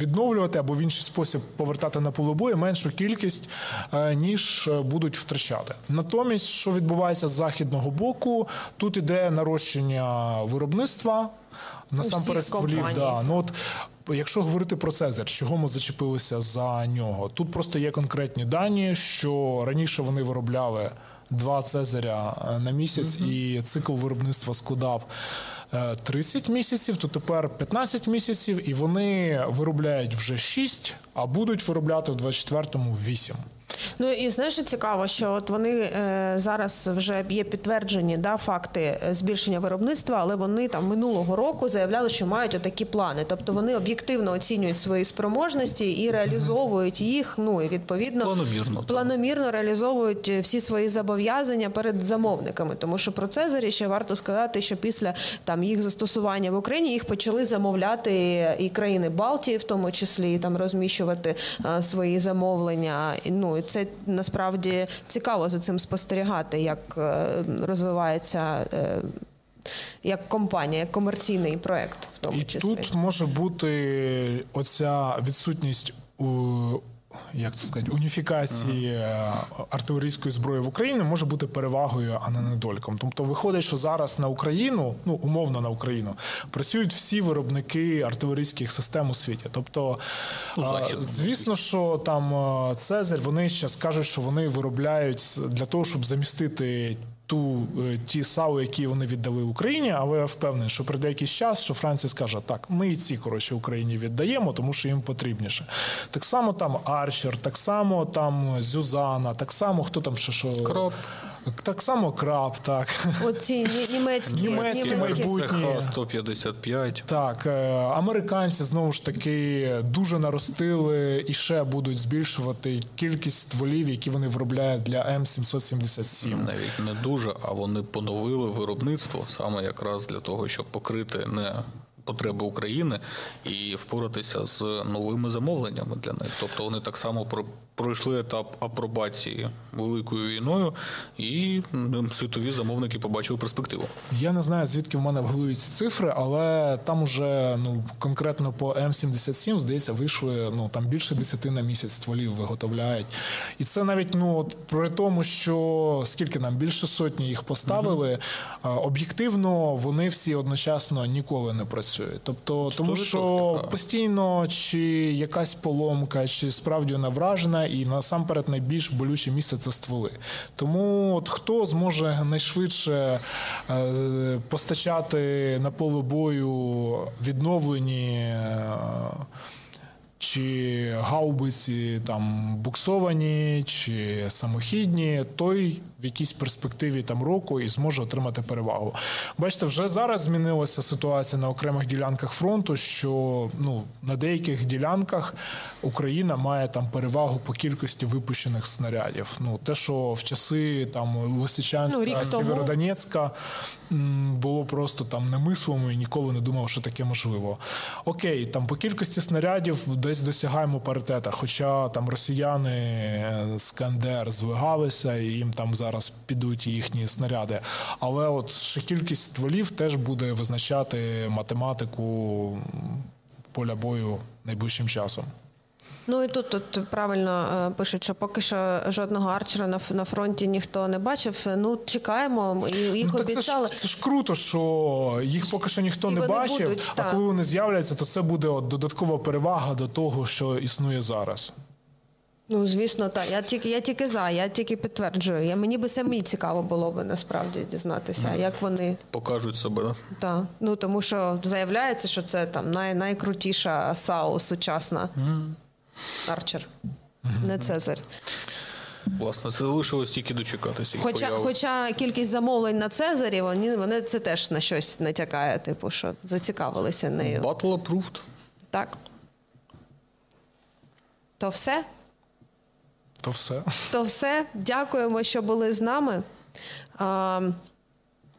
Відновлювати або в інший спосіб повертати на поле бою меншу кількість, е, ніж е, будуть втрачати. Натомість, що відбувається з західного боку, тут іде нарощення виробництва насамперед стволів. Да. Ну от якщо говорити про Цезар, чого ми зачепилися за нього? Тут просто є конкретні дані, що раніше вони виробляли два Цезаря е, на місяць, і цикл виробництва складав 30 місяців, то тепер 15 місяців, і вони виробляють вже 6, а будуть виробляти в 24-му 8. Ну і знаєш, цікаво, що от вони е, зараз вже є підтверджені да, факти е, збільшення виробництва, але вони там минулого року заявляли, що мають отакі плани. Тобто вони об'єктивно оцінюють свої спроможності і реалізовують їх. Ну і відповідно Планомірно, планомірно реалізовують е, всі свої зобов'язання перед замовниками. Тому що про Цезарі ще варто сказати, що після там їх застосування в Україні їх почали замовляти і країни Балтії, в тому числі і там розміщувати е, свої замовлення. Ну і це насправді цікаво за цим спостерігати, як е, розвивається. е, Як компанія, як комерційний проект, в тому І числі. тут може бути оця відсутність. Як це сказати, уніфікації е, артилерійської зброї в Україні може бути перевагою, а не недоліком. Тобто виходить, що зараз на Україну, ну умовно на Україну, працюють всі виробники артилерійських систем у світі. Тобто, а, західному звісно, що там е, Цезарь, вони зараз кажуть, що вони виробляють для того, щоб замістити ту е, ті САУ, які вони віддали Україні, але я впевнений, що прийде якийсь час, що Франція скаже, так, ми і ці коротше Україні віддаємо, тому що їм потрібніше. Так само там Арчер, так само там Зюзана, так само хто там ще що Краб. Так само краб, так. Оці ні- [laughs] німецькі, Німецькі майбутні. ЦХ 155. Так, е, американці знову ж таки дуже наростили і ще будуть збільшувати кількість стволів, які вони виробляють для М777. Навіть не дуже, а вони поновили виробництво саме якраз для того, щоб покрити не потреби України і впоратися з новими замовленнями для них. Тобто вони так само про- пройшли етап апробації великою війною, і світові замовники побачили перспективу. Я не знаю, звідки в мене в голові ці цифри, але там уже ну конкретно по М77, здається, вийшли ну там більше 10 на місяць стволів виготовляють. І це навіть ну от при тому, що скільки нам більше сотні їх поставили, а, об'єктивно вони всі одночасно ніколи не працюють. Тобто, тому що постійно чи якась поломка, чи справді вона вражена, і насамперед найбільш болюче місце це стволи. Тому от хто зможе найшвидше е, постачати на поле бою відновлені. е, чи гаубиці там буксовані, чи самохідні, той в якійсь перспективі там року і зможе отримати перевагу. Бачите, вже зараз змінилася ситуація на окремих ділянках фронту, що ну на деяких ділянках Україна має там перевагу по кількості випущених снарядів. Ну те, що в часи там Лисичанська, Ну. Сєвєродонецька було просто там немислимо і ніколи не думав, що таке можливо. Окей, там по кількості снарядів десь досягаємо паритета. Хоча там росіяни е, Скандер звигалися, і їм там зараз підуть їхні снаряди. Але от ще кількість стволів теж буде визначати математику поля бою найближчим часом. Ну і тут, тут правильно е, пишуть, що поки що жодного арчера на, на фронті ніхто не бачив. Ну чекаємо, і їх Ну, так це обіцяли. ж, це ж круто, що їх поки що ніхто І не бачив, будуть, а коли вони з'являться, то це буде от додаткова перевага до того, що існує зараз. Ну звісно, так. Я тільки я тільки за, я тільки підтверджую. Я мені би самі цікаво було би насправді дізнатися, як вони Покажуть себе. да? Так, ну тому що заявляється, що це там най, найкрутіша САУ сучасна. Арчер. Не Цезарь. Власне, це залишилось тільки дочекатися. їх Хоча, появи. хоча кількість замовлень на Цезарі, вони, вони це теж на щось натякає, типу, що зацікавилися нею. Battle approved. Так. То все? То все. То все. Дякуємо, що були з нами.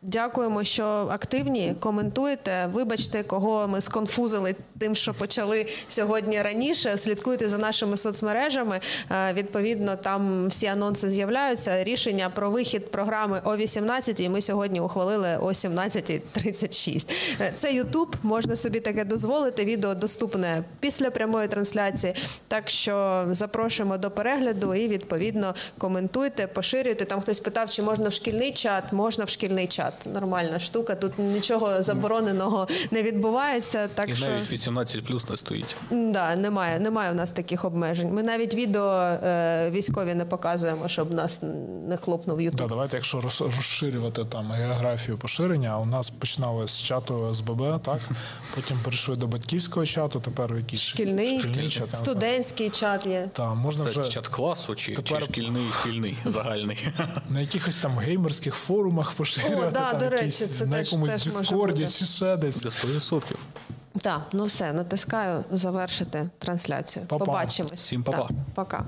Дякуємо, що активні, коментуєте. Вибачте, кого ми сконфузили тим, що почали сьогодні раніше. Слідкуйте за нашими соцмережами. Е, Відповідно, там всі анонси з'являються. Рішення про вихід програми о 18 Ми сьогодні ухвалили о 17.36. Е, Це Ютуб, можна собі таке дозволити. Відео доступне після прямої трансляції. Так що запрошуємо до перегляду і відповідно коментуйте, поширюйте. Там хтось питав, чи можна в шкільний чат. Можна в шкільний чат. Нормальна штука. Тут нічого забороненого не відбувається. Так І що навіть 18 плюс не стоїть. да, немає, немає у нас таких обмежень. Ми навіть відео е, військові не показуємо, щоб нас не хлопнув Да, давайте, якщо розширювати там географію поширення, у нас починали з чату СББ, так [laughs] потім перейшли до батьківського чату, тепер в якийсь Шкільний, шкільний чат. студентський чат є. Та можна Це вже чат класу чи, Тепер- чи шкільний шкільний [laughs] загальний. на якихось там геймерських форумах поширювати, О, да, там до речі, якісь, це на теж- якомусь теж може чи ще десь. До 100%. Так, ну все, натискаю завершити трансляцію. Па-па. Побачимось. Всім па-па. Так, пока.